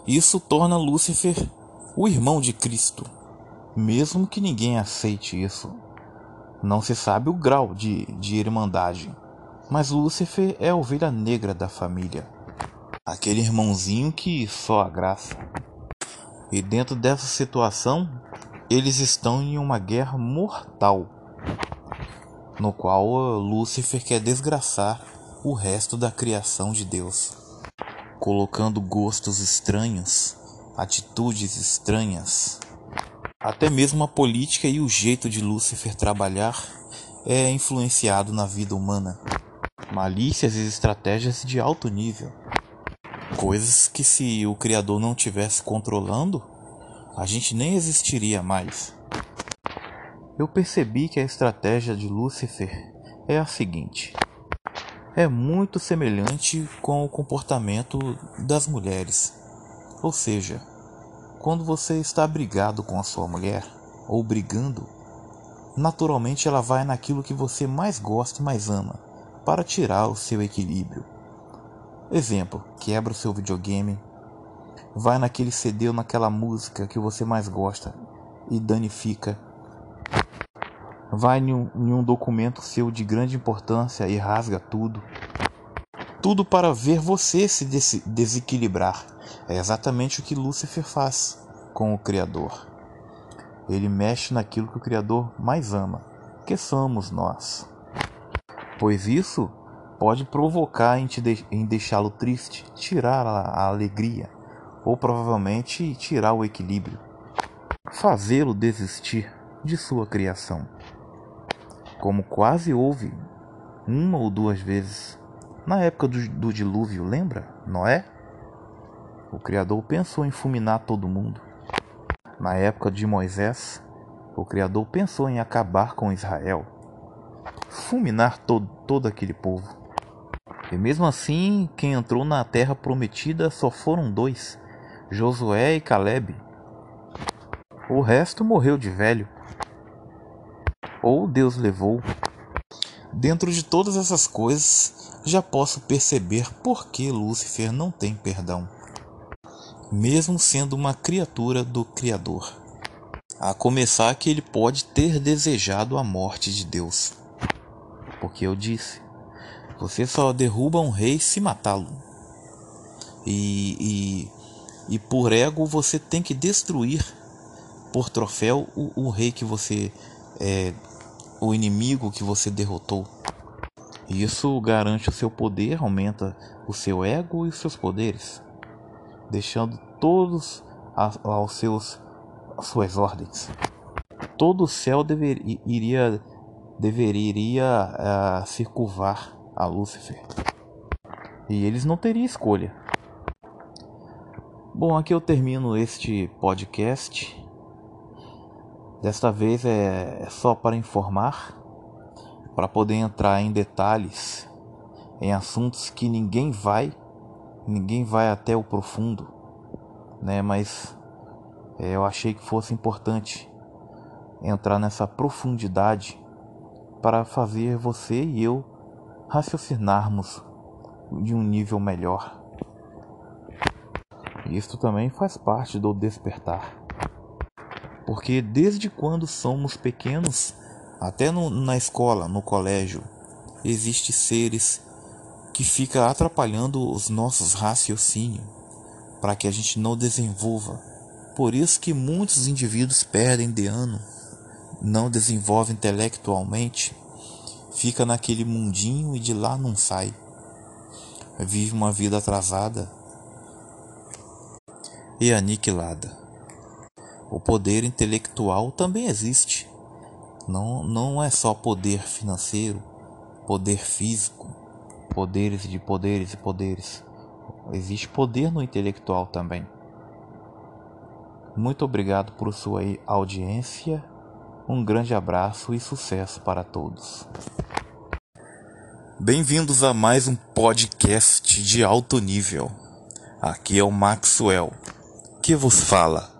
isso torna Lúcifer o irmão de Cristo, mesmo que ninguém aceite isso. Não se sabe o grau de, de irmandade, mas Lúcifer é a ovelha negra da família, aquele irmãozinho que só a graça. E dentro dessa situação, eles estão em uma guerra mortal, no qual Lúcifer quer desgraçar o resto da criação de Deus, colocando gostos estranhos, atitudes estranhas. Até mesmo a política e o jeito de Lúcifer trabalhar é influenciado na vida humana. Malícias e estratégias de alto nível. Coisas que se o Criador não tivesse controlando, a gente nem existiria mais. Eu percebi que a estratégia de Lúcifer é a seguinte: é muito semelhante com o comportamento das mulheres. Ou seja, quando você está brigado com a sua mulher ou brigando, naturalmente ela vai naquilo que você mais gosta e mais ama para tirar o seu equilíbrio. Exemplo, quebra o seu videogame, vai naquele CD ou naquela música que você mais gosta e danifica. Vai em um, em um documento seu de grande importância e rasga tudo. Tudo para ver você se des desequilibrar. É exatamente o que Lúcifer faz com o Criador. Ele mexe naquilo que o Criador mais ama, que somos nós. Pois isso pode provocar em, de em deixá-lo triste, tirar a, a alegria, ou provavelmente tirar o equilíbrio, fazê-lo desistir de sua criação como quase houve uma ou duas vezes na época do, do dilúvio, lembra? Noé? O Criador pensou em fulminar todo mundo. Na época de Moisés, o Criador pensou em acabar com Israel, fulminar todo, todo aquele povo. E mesmo assim, quem entrou na terra prometida só foram dois: Josué e Caleb. O resto morreu de velho ou Deus levou. Dentro de todas essas coisas, já posso perceber por que Lúcifer não tem perdão, mesmo sendo uma criatura do Criador. A começar que ele pode ter desejado a morte de Deus. Porque eu disse: você só derruba um rei se matá-lo. E, e, e por ego você tem que destruir por troféu o, o rei que você é, o inimigo que você derrotou. Isso garante o seu poder, aumenta o seu ego e os seus poderes, deixando todos aos seus às suas ordens. Todo o céu dever, iria deveria uh, se curvar a Lúcifer. E eles não teriam escolha. Bom, aqui eu termino este podcast Desta vez é só para informar, para poder entrar em detalhes em assuntos que ninguém vai, ninguém vai até o profundo, né? Mas é, eu achei que fosse importante entrar nessa profundidade para fazer você e eu raciocinarmos de um nível melhor. Isso também faz parte do despertar. Porque desde quando somos pequenos, até no, na escola, no colégio, existe seres que fica atrapalhando os nossos raciocínios para que a gente não desenvolva. Por isso que muitos indivíduos perdem de ano, não desenvolvem intelectualmente, fica naquele mundinho e de lá não sai. Vive uma vida atrasada e aniquilada. O poder intelectual também existe. Não, não é só poder financeiro, poder físico, poderes de poderes e poderes. Existe poder no intelectual também. Muito obrigado por sua audiência. Um grande abraço e sucesso para todos. Bem-vindos a mais um podcast de alto nível. Aqui é o Maxwell, que vos fala.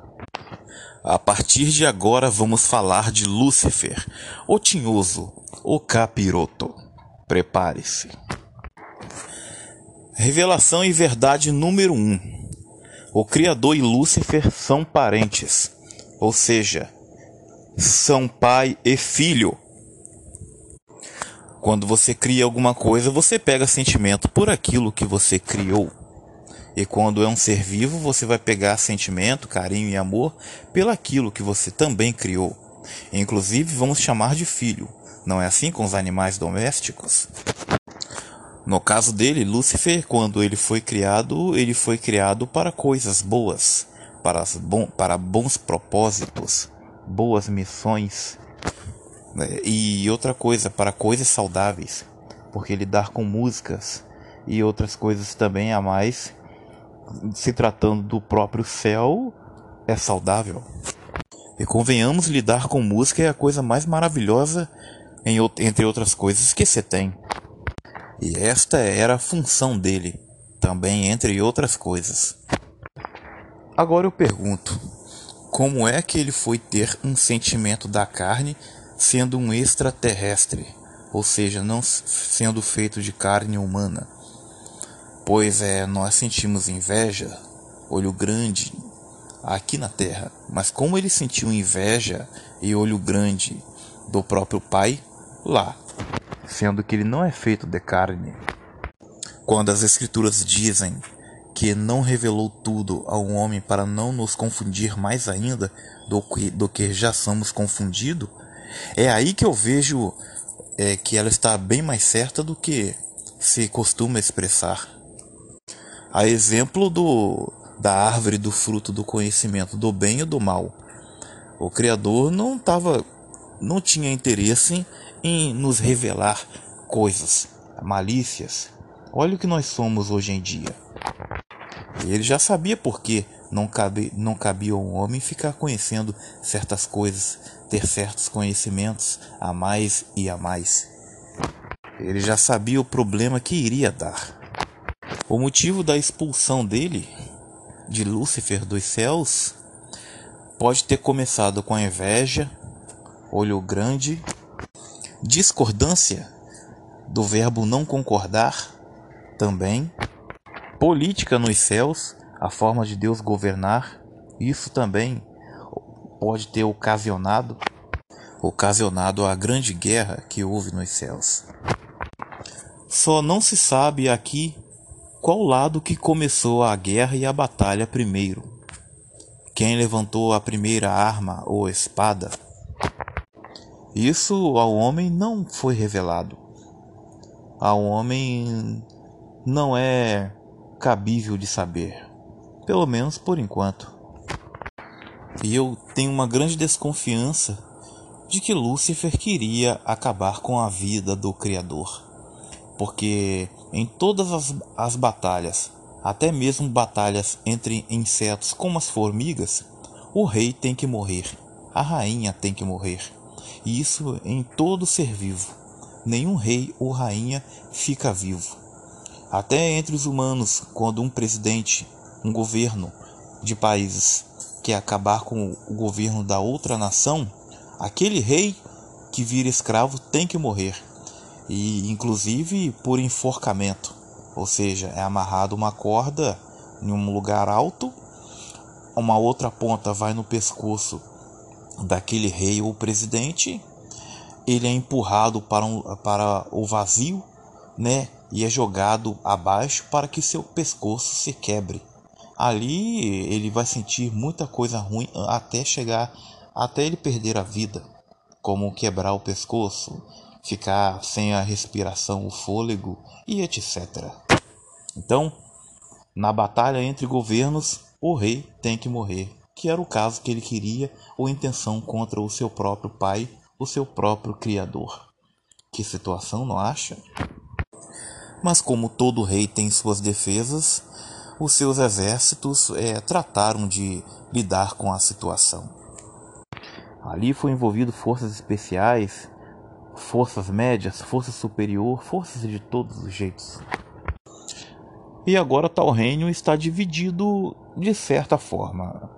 A partir de agora vamos falar de Lúcifer, o tinhoso, o capiroto. Prepare-se. Revelação e verdade número 1. Um. O Criador e Lúcifer são parentes, ou seja, são pai e filho. Quando você cria alguma coisa, você pega sentimento por aquilo que você criou. E quando é um ser vivo, você vai pegar sentimento, carinho e amor pelaquilo que você também criou. Inclusive, vamos chamar de filho. Não é assim com os animais domésticos? No caso dele, Lúcifer, quando ele foi criado, ele foi criado para coisas boas, para, bom, para bons propósitos, boas missões. Né? E outra coisa, para coisas saudáveis, porque lidar com músicas e outras coisas também a mais se tratando do próprio céu, é saudável. E convenhamos, lidar com música é a coisa mais maravilhosa, em, entre outras coisas, que se tem. E esta era a função dele, também entre outras coisas. Agora eu pergunto: como é que ele foi ter um sentimento da carne sendo um extraterrestre, ou seja, não sendo feito de carne humana? Pois é, nós sentimos inveja, olho grande, aqui na terra. Mas como ele sentiu inveja e olho grande do próprio Pai lá, sendo que ele não é feito de carne. Quando as Escrituras dizem que não revelou tudo ao homem para não nos confundir mais ainda do que, do que já somos confundidos, é aí que eu vejo é, que ela está bem mais certa do que se costuma expressar. A exemplo do, da árvore do fruto do conhecimento do bem e do mal. O Criador não tava, não tinha interesse em nos revelar coisas, malícias, Olha o que nós somos hoje em dia. Ele já sabia por que não, cabe, não cabia ao homem ficar conhecendo certas coisas, ter certos conhecimentos a mais e a mais. Ele já sabia o problema que iria dar. O motivo da expulsão dele, de Lúcifer dos céus, pode ter começado com a inveja, olho grande, discordância do verbo não concordar também. Política nos céus, a forma de Deus governar, isso também pode ter ocasionado ocasionado a grande guerra que houve nos céus. Só não se sabe aqui qual lado que começou a guerra e a batalha primeiro. Quem levantou a primeira arma ou espada? Isso ao homem não foi revelado. Ao homem não é cabível de saber, pelo menos por enquanto. E eu tenho uma grande desconfiança de que Lúcifer queria acabar com a vida do Criador, porque em todas as, as batalhas, até mesmo batalhas entre insetos como as formigas, o rei tem que morrer, a rainha tem que morrer, e isso em todo ser vivo. Nenhum rei ou rainha fica vivo até entre os humanos, quando um presidente, um governo de países quer acabar com o governo da outra nação, aquele rei que vira escravo tem que morrer, e inclusive por enforcamento, ou seja, é amarrado uma corda em um lugar alto, uma outra ponta vai no pescoço daquele rei ou presidente, ele é empurrado para, um, para o vazio, né? e é jogado abaixo para que seu pescoço se quebre. Ali ele vai sentir muita coisa ruim até chegar até ele perder a vida, como quebrar o pescoço, ficar sem a respiração, o fôlego e etc. Então, na batalha entre governos, o rei tem que morrer, que era o caso que ele queria ou intenção contra o seu próprio pai, o seu próprio criador. Que situação, não acha? Mas como todo rei tem suas defesas, os seus exércitos é, trataram de lidar com a situação. Ali foi envolvido forças especiais, forças médias, força superior, forças de todos os jeitos. E agora tal reino está dividido de certa forma.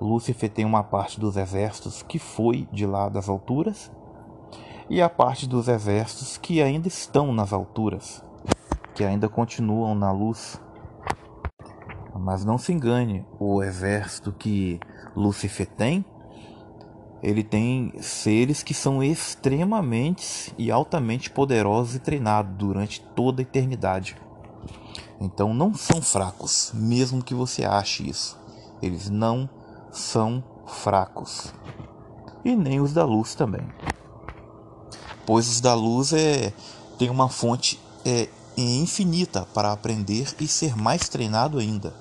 Lúcifer tem uma parte dos exércitos que foi de lá das alturas e a parte dos exércitos que ainda estão nas alturas que ainda continuam na luz. Mas não se engane, o exército que Lúcifer tem, ele tem seres que são extremamente e altamente poderosos e treinados durante toda a eternidade. Então não são fracos, mesmo que você ache isso. Eles não são fracos. E nem os da luz também. Pois os da luz é, tem uma fonte é, infinita para aprender e ser mais treinado ainda.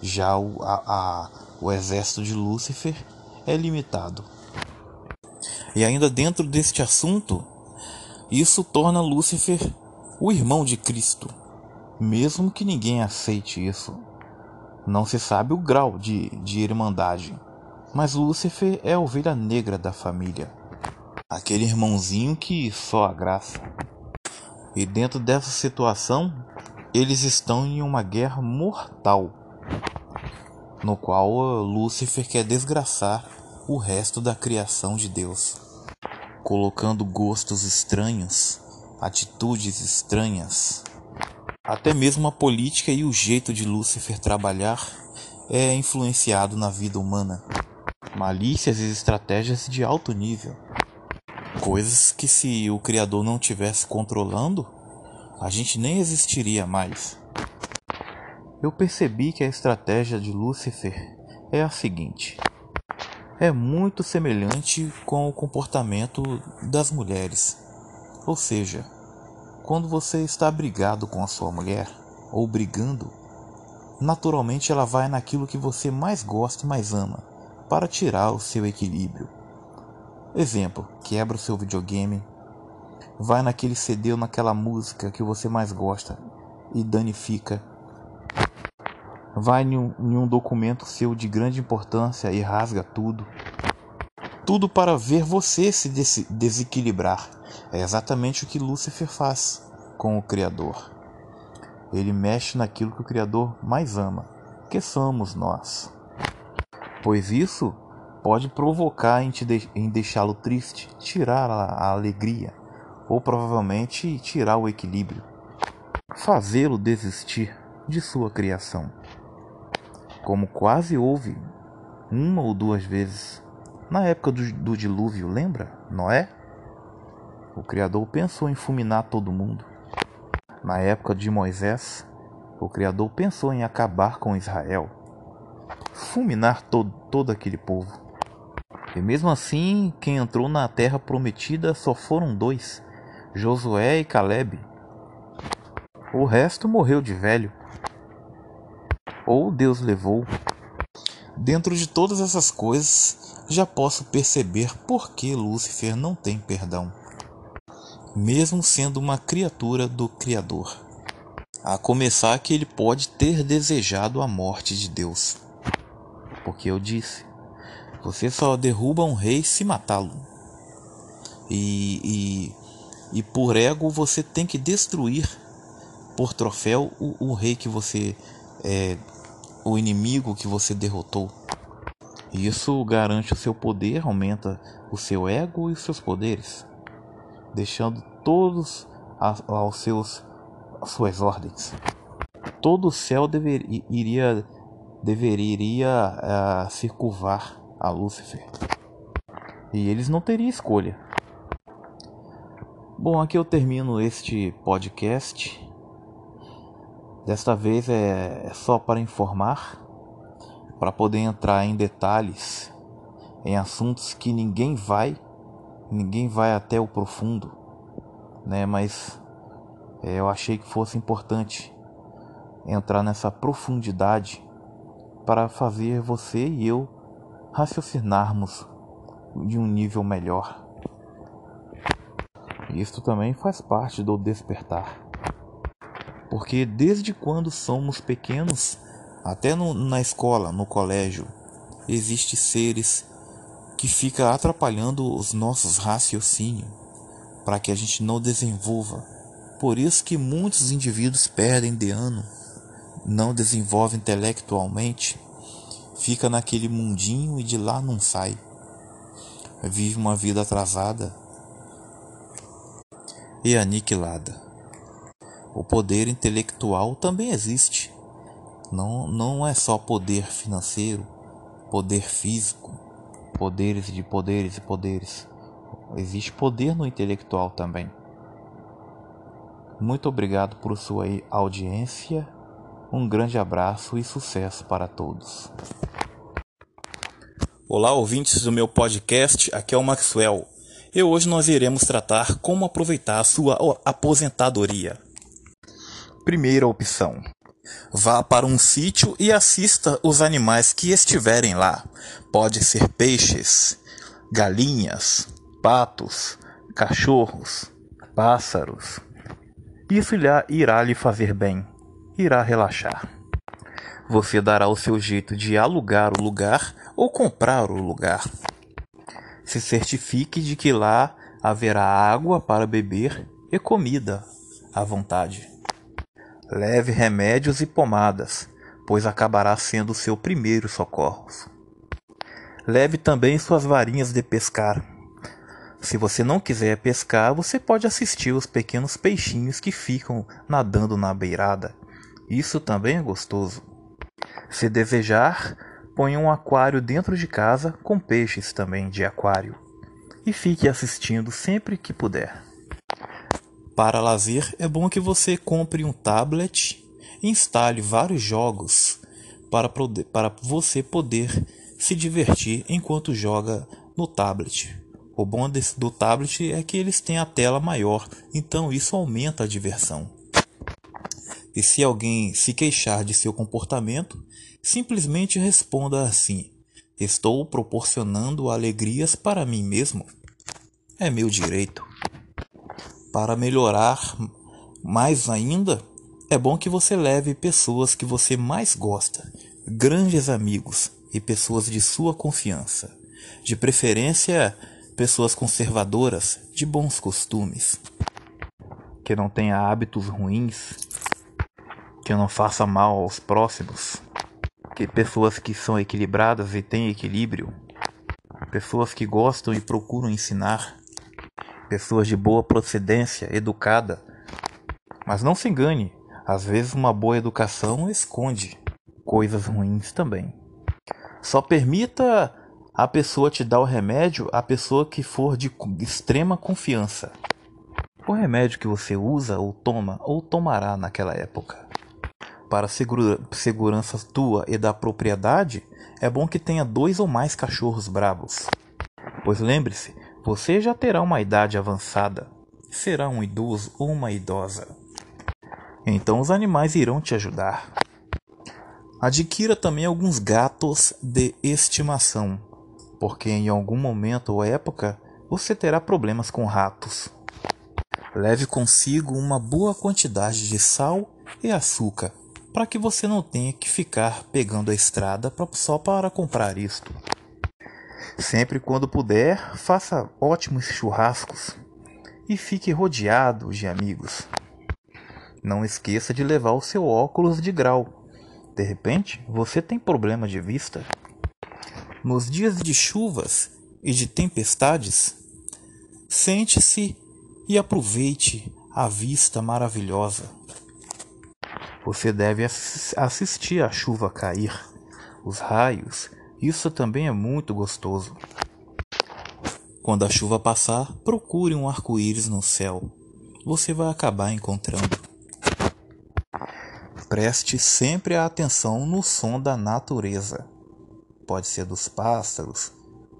Já o, a, a, o exército de Lúcifer é limitado. E ainda dentro deste assunto, isso torna Lúcifer o irmão de Cristo, mesmo que ninguém aceite isso. Não se sabe o grau de, de irmandade, mas Lúcifer é a ovelha negra da família, aquele irmãozinho que só a graça. E dentro dessa situação, eles estão em uma guerra mortal, no qual Lúcifer quer desgraçar o resto da criação de Deus, colocando gostos estranhos, atitudes estranhas. Até mesmo a política e o jeito de Lúcifer trabalhar é influenciado na vida humana. Malícias e estratégias de alto nível. Coisas que se o Criador não tivesse controlando, a gente nem existiria mais. Eu percebi que a estratégia de Lúcifer é a seguinte: é muito semelhante com o comportamento das mulheres. Ou seja, quando você está brigado com a sua mulher, ou brigando, naturalmente ela vai naquilo que você mais gosta e mais ama, para tirar o seu equilíbrio. Exemplo, quebra o seu videogame, vai naquele CD ou naquela música que você mais gosta e danifica. Vai em um, em um documento seu de grande importância e rasga tudo. Tudo para ver você se des desequilibrar. É exatamente o que Lúcifer faz com o Criador. Ele mexe naquilo que o Criador mais ama, que somos nós. Pois isso pode provocar em, de em deixá-lo triste, tirar a, a alegria, ou provavelmente tirar o equilíbrio, fazê-lo desistir de sua criação. Como quase houve uma ou duas vezes na época do, do dilúvio, lembra? Noé? O Criador pensou em fulminar todo mundo. Na época de Moisés, o Criador pensou em acabar com Israel, fulminar todo, todo aquele povo. E mesmo assim, quem entrou na terra prometida só foram dois: Josué e Caleb. O resto morreu de velho. Ou Deus levou. Dentro de todas essas coisas, já posso perceber por que Lúcifer não tem perdão mesmo sendo uma criatura do Criador. A começar que ele pode ter desejado a morte de Deus. Porque eu disse: você só derruba um rei se matá-lo. E, e, e por ego você tem que destruir por troféu o, o rei que você é o inimigo que você derrotou. Isso garante o seu poder, aumenta o seu ego e os seus poderes deixando todos aos seus às suas ordens. Todo o céu deveria deveria uh, se curvar a Lúcifer. E eles não teriam escolha. Bom, aqui eu termino este podcast. Desta vez é, é só para informar, para poder entrar em detalhes em assuntos que ninguém vai ninguém vai até o profundo, né? Mas é, eu achei que fosse importante entrar nessa profundidade para fazer você e eu raciocinarmos de um nível melhor. Isto também faz parte do despertar. Porque desde quando somos pequenos, até no, na escola, no colégio, existem seres que fica atrapalhando os nossos raciocínios para que a gente não desenvolva. Por isso que muitos indivíduos perdem de ano, não desenvolvem intelectualmente, fica naquele mundinho e de lá não sai. Vive uma vida atrasada e aniquilada. O poder intelectual também existe. Não, não é só poder financeiro, poder físico, poderes de poderes e poderes. Existe poder no intelectual também. Muito obrigado por sua audiência. Um grande abraço e sucesso para todos. Olá, ouvintes do meu podcast. Aqui é o Maxwell. E hoje nós iremos tratar como aproveitar a sua aposentadoria. Primeira opção: Vá para um sítio e assista os animais que estiverem lá. Pode ser peixes, galinhas, patos, cachorros, pássaros. Isso irá lhe fazer bem, irá relaxar. Você dará o seu jeito de alugar o lugar ou comprar o lugar. Se certifique de que lá haverá água para beber e comida à vontade. Leve remédios e pomadas, pois acabará sendo seu primeiro socorro. Leve também suas varinhas de pescar. Se você não quiser pescar, você pode assistir os pequenos peixinhos que ficam nadando na beirada. Isso também é gostoso. Se desejar, ponha um aquário dentro de casa com peixes também de aquário. e fique assistindo sempre que puder. Para lazer, é bom que você compre um tablet e instale vários jogos para, poder, para você poder se divertir enquanto joga no tablet. O bom desse, do tablet é que eles têm a tela maior, então isso aumenta a diversão. E se alguém se queixar de seu comportamento, simplesmente responda assim: Estou proporcionando alegrias para mim mesmo. É meu direito. Para melhorar mais ainda, é bom que você leve pessoas que você mais gosta, grandes amigos e pessoas de sua confiança. De preferência, pessoas conservadoras, de bons costumes. Que não tenha hábitos ruins, que não faça mal aos próximos. Que pessoas que são equilibradas e têm equilíbrio. Pessoas que gostam e procuram ensinar. Pessoas de boa procedência, educada. Mas não se engane, às vezes uma boa educação esconde coisas ruins também. Só permita a pessoa te dar o remédio a pessoa que for de extrema confiança. O remédio que você usa ou toma ou tomará naquela época. Para segura, segurança tua e da propriedade, é bom que tenha dois ou mais cachorros bravos. Pois lembre-se, você já terá uma idade avançada. Será um idoso ou uma idosa. Então os animais irão te ajudar. Adquira também alguns gatos de estimação, porque em algum momento ou época você terá problemas com ratos. Leve consigo uma boa quantidade de sal e açúcar, para que você não tenha que ficar pegando a estrada só para comprar isto. Sempre quando puder, faça ótimos churrascos e fique rodeado de amigos. Não esqueça de levar o seu óculos de grau. De repente, você tem problema de vista. Nos dias de chuvas e de tempestades, sente-se e aproveite a vista maravilhosa. Você deve assistir a chuva cair, os raios, isso também é muito gostoso. Quando a chuva passar, procure um arco-íris no céu. Você vai acabar encontrando. Preste sempre a atenção no som da natureza. Pode ser dos pássaros,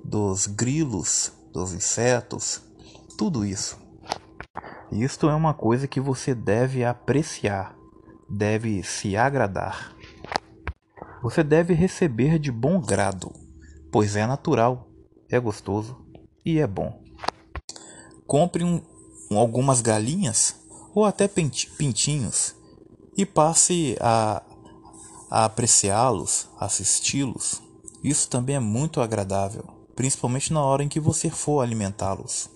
dos grilos, dos insetos, tudo isso. Isto é uma coisa que você deve apreciar, deve se agradar. Você deve receber de bom grado, pois é natural, é gostoso e é bom. Compre um, algumas galinhas ou até pintinhos e passe a, a apreciá-los, assisti-los. Isso também é muito agradável, principalmente na hora em que você for alimentá-los.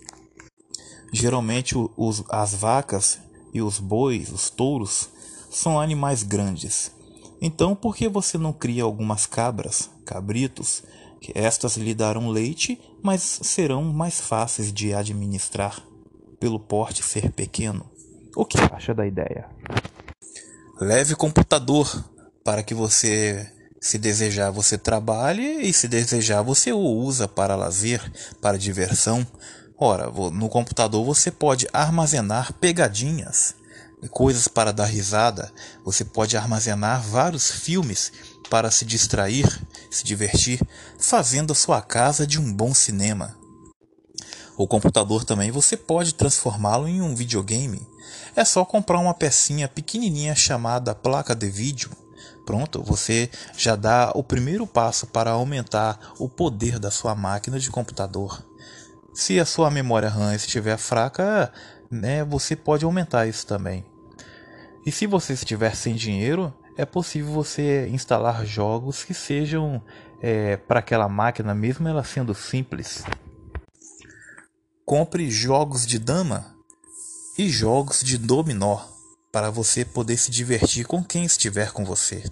Geralmente os, as vacas e os bois, os touros, são animais grandes. Então, por que você não cria algumas cabras, cabritos, que estas lhe darão leite, mas serão mais fáceis de administrar, pelo porte ser pequeno? O que acha da ideia? Leve computador para que você, se desejar, você trabalhe e se desejar, você o usa para lazer, para diversão. Ora, no computador você pode armazenar pegadinhas, coisas para dar risada. Você pode armazenar vários filmes para se distrair, se divertir, fazendo a sua casa de um bom cinema. O computador também você pode transformá-lo em um videogame. É só comprar uma pecinha pequenininha chamada placa de vídeo. Pronto, você já dá o primeiro passo para aumentar o poder da sua máquina de computador. Se a sua memória RAM estiver fraca, né, você pode aumentar isso também. E se você estiver sem dinheiro, é possível você instalar jogos que sejam é, para aquela máquina, mesmo ela sendo simples. Compre jogos de dama e jogos de dominó para você poder se divertir com quem estiver com você.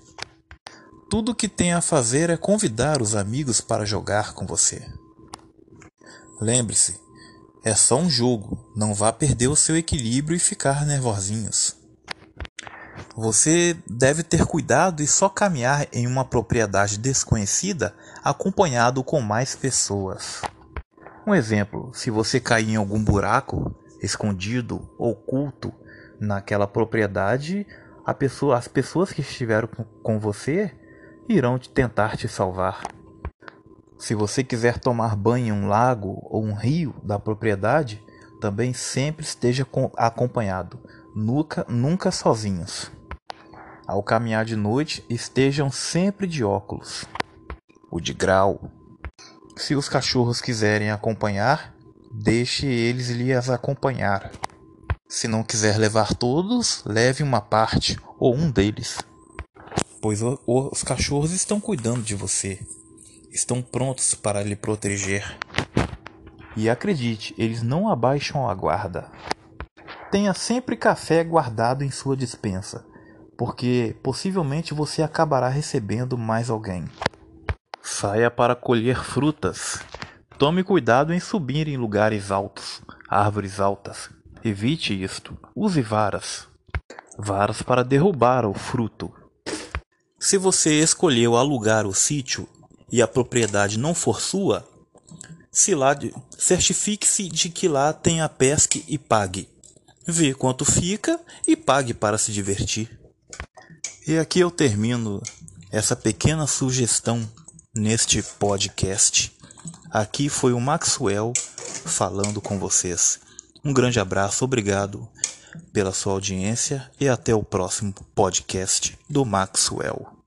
Tudo o que tem a fazer é convidar os amigos para jogar com você. Lembre-se, é só um jogo, não vá perder o seu equilíbrio e ficar nervosinhos. Você deve ter cuidado e só caminhar em uma propriedade desconhecida acompanhado com mais pessoas. Um exemplo: se você cair em algum buraco escondido, oculto naquela propriedade, pessoa, as pessoas que estiveram com você irão tentar te salvar. Se você quiser tomar banho em um lago ou um rio da propriedade, também sempre esteja acompanhado, nunca, nunca sozinhos. Ao caminhar de noite, estejam sempre de óculos. O de grau. Se os cachorros quiserem acompanhar, deixe eles lhes acompanhar. Se não quiser levar todos, leve uma parte ou um deles. Pois os cachorros estão cuidando de você estão prontos para lhe proteger. E acredite, eles não abaixam a guarda. Tenha sempre café guardado em sua dispensa, porque possivelmente você acabará recebendo mais alguém. Saia para colher frutas. Tome cuidado em subir em lugares altos, árvores altas. Evite isto. Use varas. Varas para derrubar o fruto. Se você escolheu alugar o sítio, e a propriedade não for sua, certifique-se de que lá tenha pesque e pague. Vê quanto fica e pague para se divertir. E aqui eu termino essa pequena sugestão neste podcast. Aqui foi o Maxwell falando com vocês. Um grande abraço, obrigado pela sua audiência e até o próximo podcast do Maxwell.